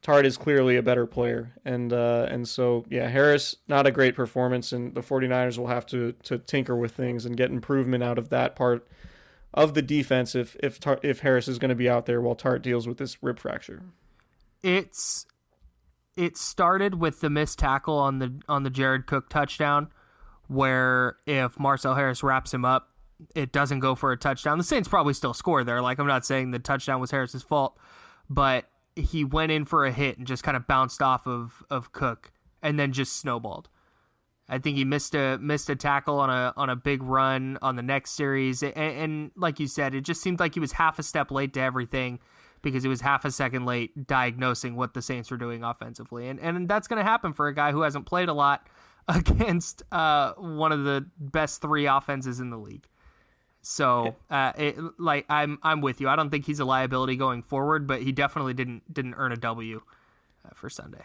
Tartt is clearly a better player, and uh, and so yeah, Harris not a great performance, and the 49ers will have to to tinker with things and get improvement out of that part of the defense if if Tar- if Harris is going to be out there while Tartt deals with this rib fracture. It's it started with the missed tackle on the on the Jared Cook touchdown, where if Marcel Harris wraps him up, it doesn't go for a touchdown. The Saints probably still score there. Like I'm not saying the touchdown was Harris's fault, but he went in for a hit and just kind of bounced off of of Cook and then just snowballed. I think he missed a missed a tackle on a on a big run on the next series, and, and like you said, it just seemed like he was half a step late to everything because he was half a second late diagnosing what the Saints were doing offensively, and and that's going to happen for a guy who hasn't played a lot against uh, one of the best three offenses in the league. So, uh, it, like I'm I'm with you. I don't think he's a liability going forward, but he definitely didn't didn't earn a W uh, for Sunday.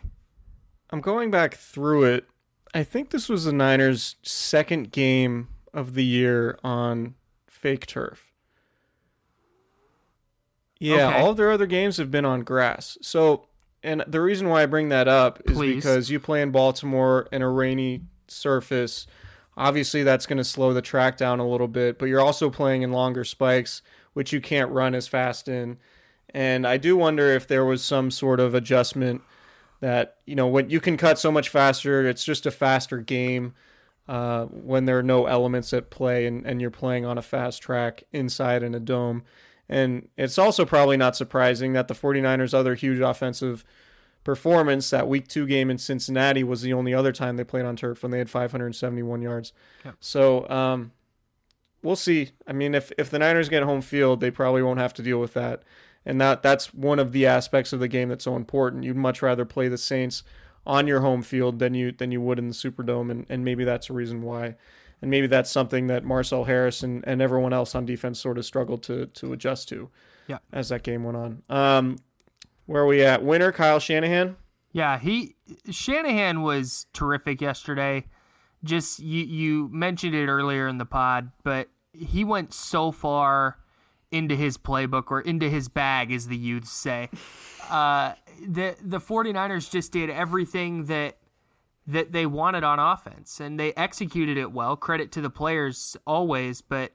I'm going back through it. I think this was the Niners' second game of the year on fake turf. Yeah, Okay. all of their other games have been on grass. So, and the reason why I bring that up is Please. because you play in Baltimore in a rainy surface. Obviously, that's going to slow the track down a little bit, but you're also playing in longer spikes, which you can't run as fast in. And I do wonder if there was some sort of adjustment that you know when you can cut so much faster it's just a faster game uh, when there are no elements at play and, and you're playing on a fast track inside in a dome and it's also probably not surprising that the 49ers other huge offensive performance that week two game in cincinnati was the only other time they played on turf when they had 571 yards so um, we'll see i mean if, if the niners get home field they probably won't have to deal with that and that that's one of the aspects of the game that's so important. You'd much rather play the Saints on your home field than you than you would in the Superdome, and, and maybe that's a reason why. And maybe that's something that Marcel Harris and, and everyone else on defense sort of struggled to to adjust to Yeah. as that game went on. Um, where are we at? Winner Kyle Shanahan. Yeah, he Shanahan was terrific yesterday. Just you you mentioned it earlier in the pod, but he went so far into his playbook or into his bag as the youths say. Uh the the 49ers just did everything that that they wanted on offense and they executed it well. Credit to the players always, but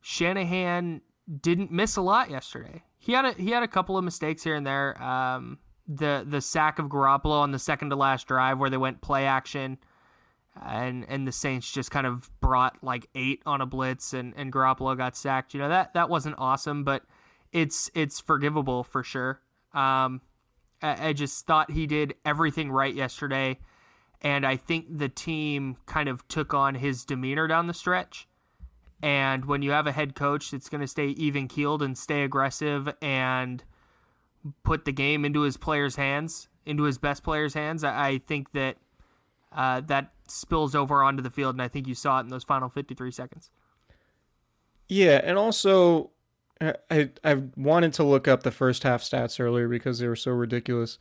Shanahan didn't miss a lot yesterday. He had a he had a couple of mistakes here and there. Um, the the sack of Garoppolo on the second to last drive where they went play action, and and the Saints just kind of brought like eight on a blitz and and Garoppolo got sacked. You know that that wasn't awesome, but it's it's forgivable for sure. Um, I, I just thought he did everything right yesterday, and I think the team kind of took on his demeanor down the stretch. And when you have a head coach that's going to stay even keeled and stay aggressive and put the game into his players' hands, into his best players' hands, I, think that uh, that spills over onto the field, and I think you saw it in those final 53 seconds. Yeah, and also I I wanted to look up the first half stats earlier because they were so ridiculous.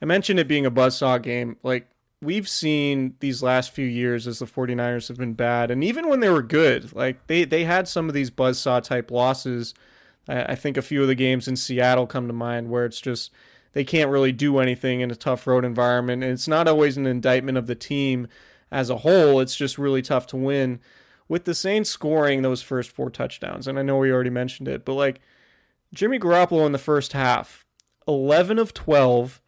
I mentioned it being a buzzsaw game. Like we've seen these last few years as the 49ers have been bad and even when they were good, like they they had some of these buzzsaw type losses. I, I think a few of the games in Seattle come to mind where it's just they can't really do anything in a tough road environment and it's not always an indictment of the team as a whole. It's just really tough to win with the Saints scoring those first four touchdowns, and I know we already mentioned it, but like Jimmy Garoppolo in the first half, 11 of 12,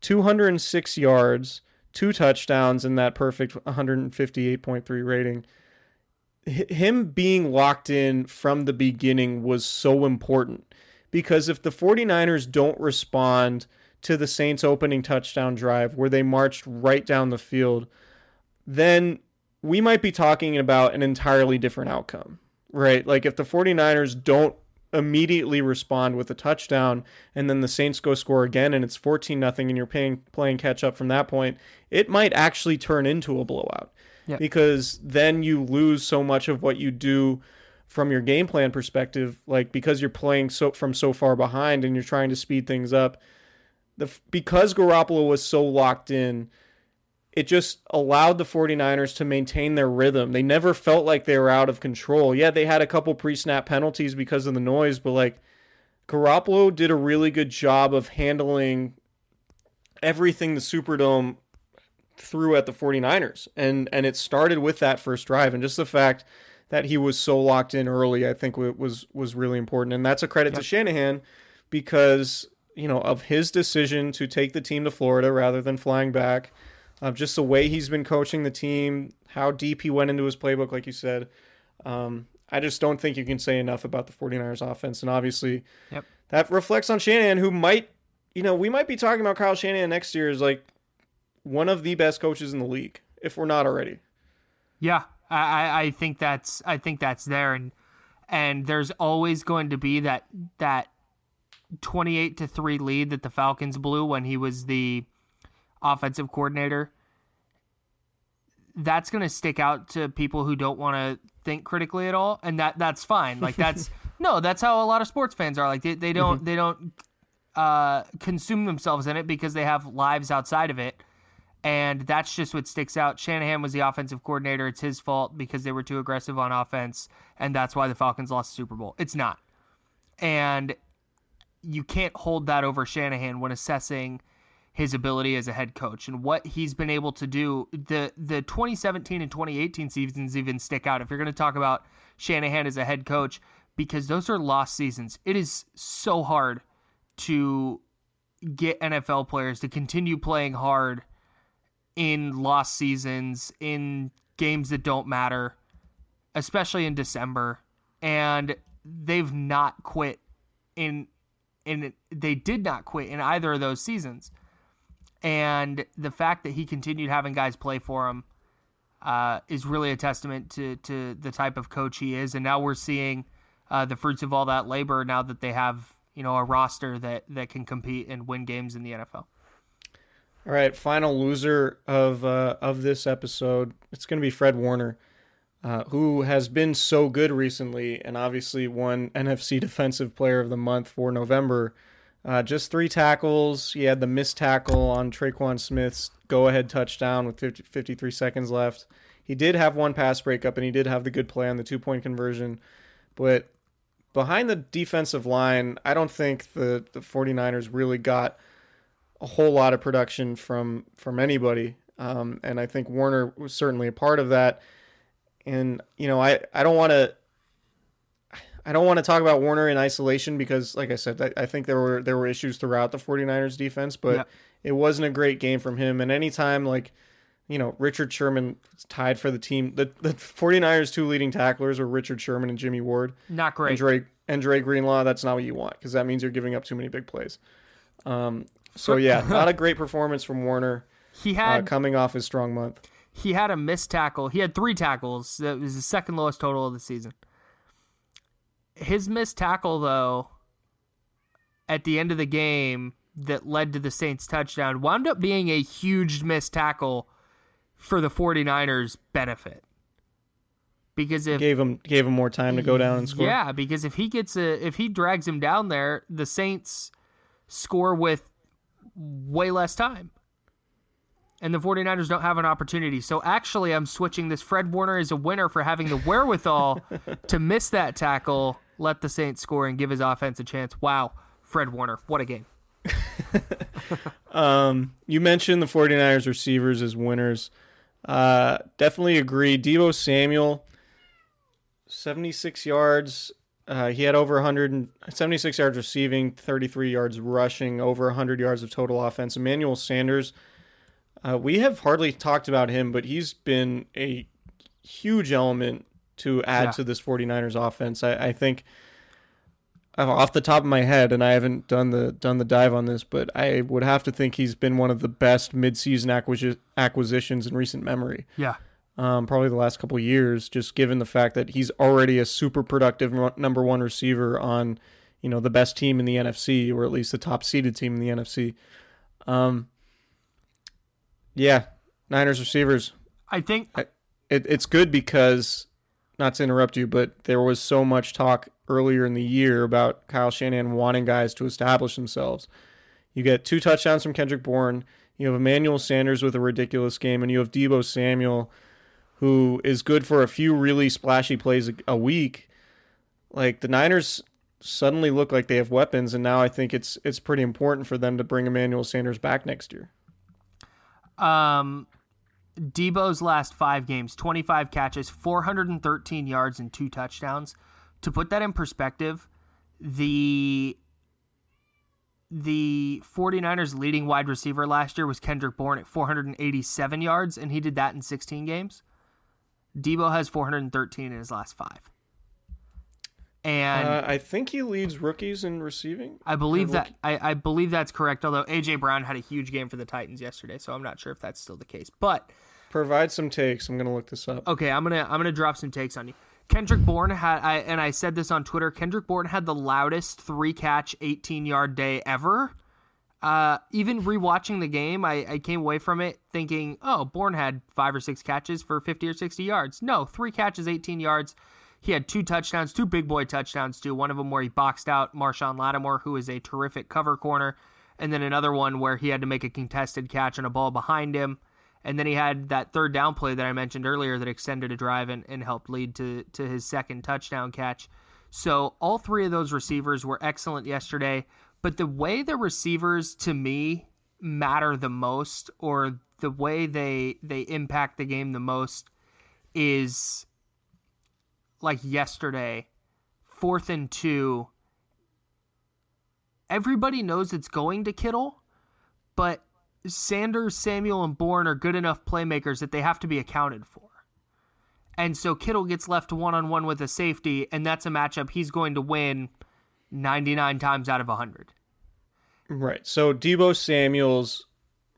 206 yards, two touchdowns, in that perfect 158.3 rating. Him being locked in from the beginning was so important because if the 49ers don't respond to the Saints' opening touchdown drive where they marched right down the field, then we might be talking about an entirely different outcome, right? Like if the 49ers don't immediately respond with a touchdown and then the Saints go score again and it's 14 nothing and you're paying, playing catch up from that point, it might actually turn into a blowout. Yep. Because then you lose so much of what you do from your game plan perspective like because you're playing so from so far behind and you're trying to speed things up. The because Garoppolo was so locked in, it just allowed the 49ers to maintain their rhythm. They never felt like they were out of control. Yeah, they had a couple pre-snap penalties because of the noise, but like Garoppolo did a really good job of handling everything the Superdome threw at the 49ers. And and it started with that first drive and just the fact that he was so locked in early, I think was was really important. And that's a credit yep. to Shanahan because, you know, of his decision to take the team to Florida rather than flying back um, just the way he's been coaching the team, how deep he went into his playbook, like you said. Um, I just don't think you can say enough about the 49ers offense. And obviously, yep. that reflects on Shanahan, who might, you know, we might be talking about Kyle Shanahan next year as like one of the best coaches in the league, if we're not already. Yeah, I, I think that's I think that's there, and and there's always going to be that that 28 to three lead that the Falcons blew when he was the offensive coordinator, that's going to stick out to people who don't want to think critically at all, and that that's fine. Like that's no, that's how a lot of sports fans are. Like they, they don't mm-hmm. they don't uh, consume themselves in it because they have lives outside of it. And that's just what sticks out. Shanahan was the offensive coordinator. It's his fault because they were too aggressive on offense, and that's why the Falcons lost the Super Bowl. It's not. And you can't hold that over Shanahan when assessing his ability as a head coach and what he's been able to do. The the 2017 and 2018 seasons even stick out if you're going to talk about Shanahan as a head coach because those are lost seasons. It is so hard to get NFL players to continue playing hard in lost seasons, in games that don't matter, especially in December. And they've not quit in in they did not quit in either of those seasons and the fact that he continued having guys play for him uh, is really a testament to to the type of coach he is. And now we're seeing uh, the fruits of all that labor now that they have you know a roster that that can compete and win games in the NFL. All right, final loser of uh, of this episode. It's going to be Fred Warner, uh, who has been so good recently, and obviously won NFC Defensive Player of the Month for November. Uh, just three tackles. He had the missed tackle on Tre'Quan Smith's go ahead touchdown with 50, 53 seconds left. He did have one pass breakup and he did have the good play on the two point conversion. But behind the defensive line, I don't think the, the 49ers really got a whole lot of production from from anybody. Um, and I think Warner was certainly a part of that. And, you know, I, I don't want to I don't want to talk about Warner in isolation because, like I said, I, I think there were there were issues throughout the 49ers defense, but Yep. it wasn't a great game from him. And anytime, like, you know, Richard Sherman tied for the team, the, the 49ers' two leading tacklers were Richard Sherman and Jimmy Ward. Not great. And Dre, and Dre Greenlaw, that's not what you want because that means you're giving up too many big plays. Um, so, yeah, not a great performance from Warner He uh, had coming off his strong month. he had a missed tackle. He had three tackles. That was the second lowest total of the season. His missed tackle, though, at the end of the game that led to the Saints touchdown, wound up being a huge missed tackle for the 49ers' benefit. Because if Gave him gave him more time to go down and score. yeah, because if he gets a if he drags him down there, the Saints score with way less time. And the 49ers don't have an opportunity. So actually I'm switching this Fred Warner is a winner for having the wherewithal to miss that tackle, let the Saints score and give his offense a chance. Wow, Fred Warner, what a game. Um, you mentioned the 49ers receivers as winners. Uh, definitely agree. Deebo Samuel, 76 yards. Uh, he had over 176 yards receiving, 33 yards rushing, over 100 yards of total offense. Emmanuel Sanders, uh, we have hardly talked about him, but he's been a huge element to add Yeah. to this 49ers offense. I, I think off the top of my head, and I haven't done the done the dive on this, but I would have to think he's been one of the best midseason acquisi- acquisitions in recent memory. Yeah. Um, probably the last couple of years, just given the fact that he's already a super productive number one receiver on, you know, the best team in the NFC, or at least the top seeded team in the NFC. Um, yeah, Niners receivers. I think It, it's good because, not to interrupt you, but there was so much talk earlier in the year about Kyle Shanahan wanting guys to establish themselves. You get two touchdowns from Kendrick Bourne. You have Emmanuel Sanders with a ridiculous game, and you have Deebo Samuel, who is good for a few really splashy plays a, week. Like the Niners suddenly look like they have weapons, and now I think it's it's pretty important for them to bring Emmanuel Sanders back next year. Um, Deebo's last five games 25 catches, 413 yards, and two touchdowns. To put that in perspective, the the 49ers leading wide receiver last year was Kendrick Bourne at 487 yards, and he did that in 16 games. Deebo has 413 in his last five. And Uh, I think he leads rookies in receiving. I believe that I, I believe that's correct. Although AJ Brown had a huge game for the Titans yesterday, so I'm not sure if that's still the case. But Provide some takes. I'm gonna look this up. okay, I'm gonna I'm gonna drop some takes on you. Kendrick Bourne had I and I said this on Twitter. Kendrick Bourne had the loudest three catch, 18 yard day ever. Uh, even rewatching the game, I, I came away from it thinking, oh, Bourne had five or six catches for 50 or 60 yards. No, three catches, 18 yards. He had two touchdowns, two big boy touchdowns too. One of them where he boxed out Marshon Lattimore, who is a terrific cover corner, and then another one where he had to make a contested catch on a ball behind him. And then he had that third down play that I mentioned earlier that extended a drive and, and helped lead to, to his second touchdown catch. So all three of those receivers were excellent yesterday. But the way the receivers to me matter the most, or the way they they impact the game the most, is like yesterday, fourth and two. Everybody knows it's going to Kittle, but Sanders, Samuel, and Bourne are good enough playmakers that they have to be accounted for. And so Kittle gets left one on one with a safety, and that's a matchup he's going to win 99 times out of 100. Right. So Deebo Samuel's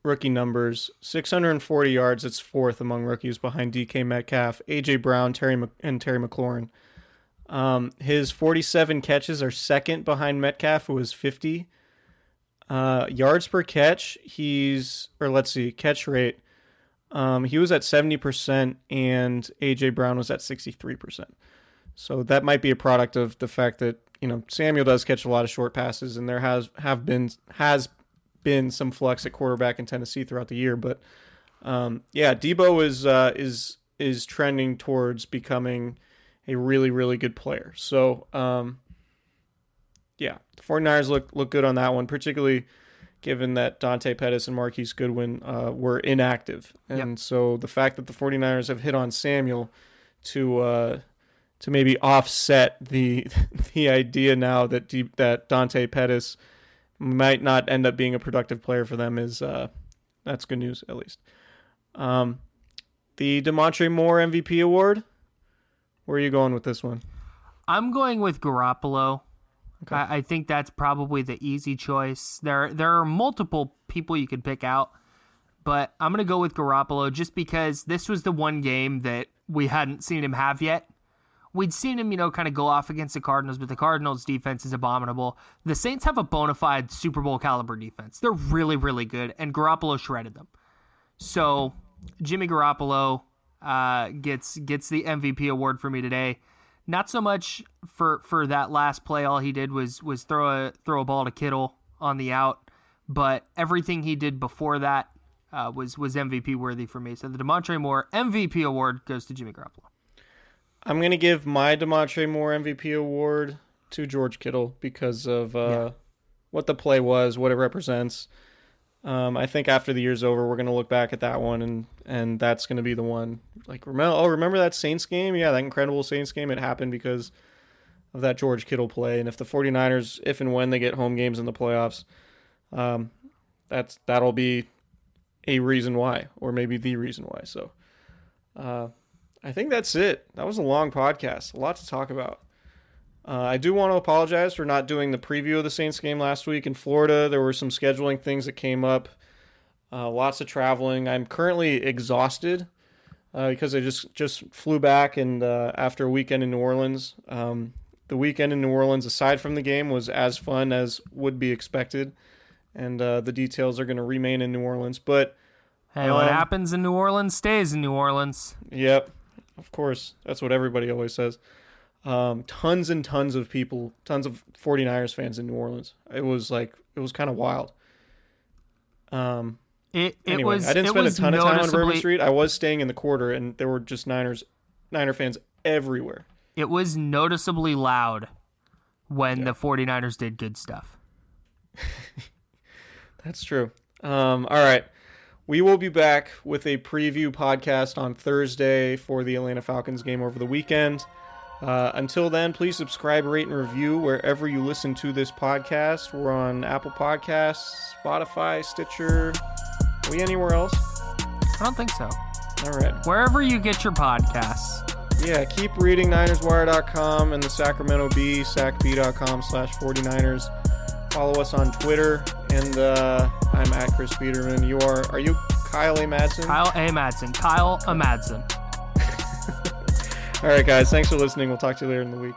rookie numbers: 640 yards. It's fourth among rookies behind DK Metcalf, AJ Brown, Terry Mc- and Terry McLaurin. Um, his 47 catches are second behind Metcalf, who is 50. Uh, yards per catch, he's or let's see, catch rate. Um, he was at 70% and AJ Brown was at 63%. So that might be a product of the fact that, you know, Samuel does catch a lot of short passes and there has have been has been some flux at quarterback in Tennessee throughout the year, but um, yeah, Deebo is uh, is is trending towards becoming a really really good player. So, um, yeah, the 49ers look look good on that one, particularly given that Dante Pettis and Marquise Goodwin uh, were inactive. And so the fact that the 49ers have hit on Samuel to uh, to maybe offset the the idea now that D, that Dante Pettis might not end up being a productive player for them is uh, that's good news at least. Um, the Damontre Moore MVP award. Where are you going with this one? I'm going with Garoppolo. Okay. I, I think that's probably the easy choice. There there are multiple people you could pick out, but I'm gonna go with Garoppolo just because this was the one game that we hadn't seen him have yet. We'd seen him, you know, kind of go off against the Cardinals, but the Cardinals' defense is abominable. The Saints have a bona fide Super Bowl caliber defense. They're really, really good, and Garoppolo shredded them. So Jimmy Garoppolo uh, gets gets the MVP award for me today. Not so much for for that last play. All he did was was throw a throw a ball to Kittle on the out, but everything he did before that uh, was was MVP worthy for me. So the Damontre Moore MVP award goes to Jimmy Garoppolo. I'm gonna give my Damontre Moore MVP award to George Kittle because of uh, yeah. what the play was, what it represents. Um, I think after the year's over, we're gonna look back at that one, and and that's gonna be the one. Like remember, oh, remember that Saints game? Yeah, that incredible Saints game. It happened because of that George Kittle play. And if the 49ers, if and when they get home games in the playoffs, um, that's that'll be a reason why, or maybe the reason why. So, uh, I think that's it. That was a long podcast, a lot to talk about. Uh, I do want to apologize for not doing the preview of the Saints game last week in Florida. There were some scheduling things that came up, uh, lots of traveling. I'm currently exhausted uh, because I just just flew back and uh, after a weekend in New Orleans. Um, the weekend in New Orleans, aside from the game, was as fun as would be expected, and uh, the details are going to remain in New Orleans. But hey, what um, happens in New Orleans stays in New Orleans. Yep, of course. That's what everybody always says. Um, tons and tons of people, tons of 49ers fans in New Orleans. It was like it was kind of wild. Um, it, it anyway, was. I didn't spend a ton of time on Bourbon Street. I was staying in the quarter, and there were just Niners, Niner fans everywhere. It was noticeably loud when yeah. the 49ers did good stuff. That's true. Um, all right. We will be back with a preview podcast on Thursday for the Atlanta Falcons game over the weekend. Uh, until then, please subscribe, rate, and review wherever you listen to this podcast. We're on Apple Podcasts, Spotify, Stitcher. Are we anywhere else? I don't think so. All right. Wherever you get your podcasts. Yeah, keep reading NinersWire.com and the Sacramento Bee, sacbee.com slash 49ers. Follow us on Twitter, and uh, I'm at Chris Biderman. You are, are you Kyle A. Madson? Kyle A. Madson. Kyle A. Madson. All right, guys. Thanks for listening. We'll talk to you later in the week.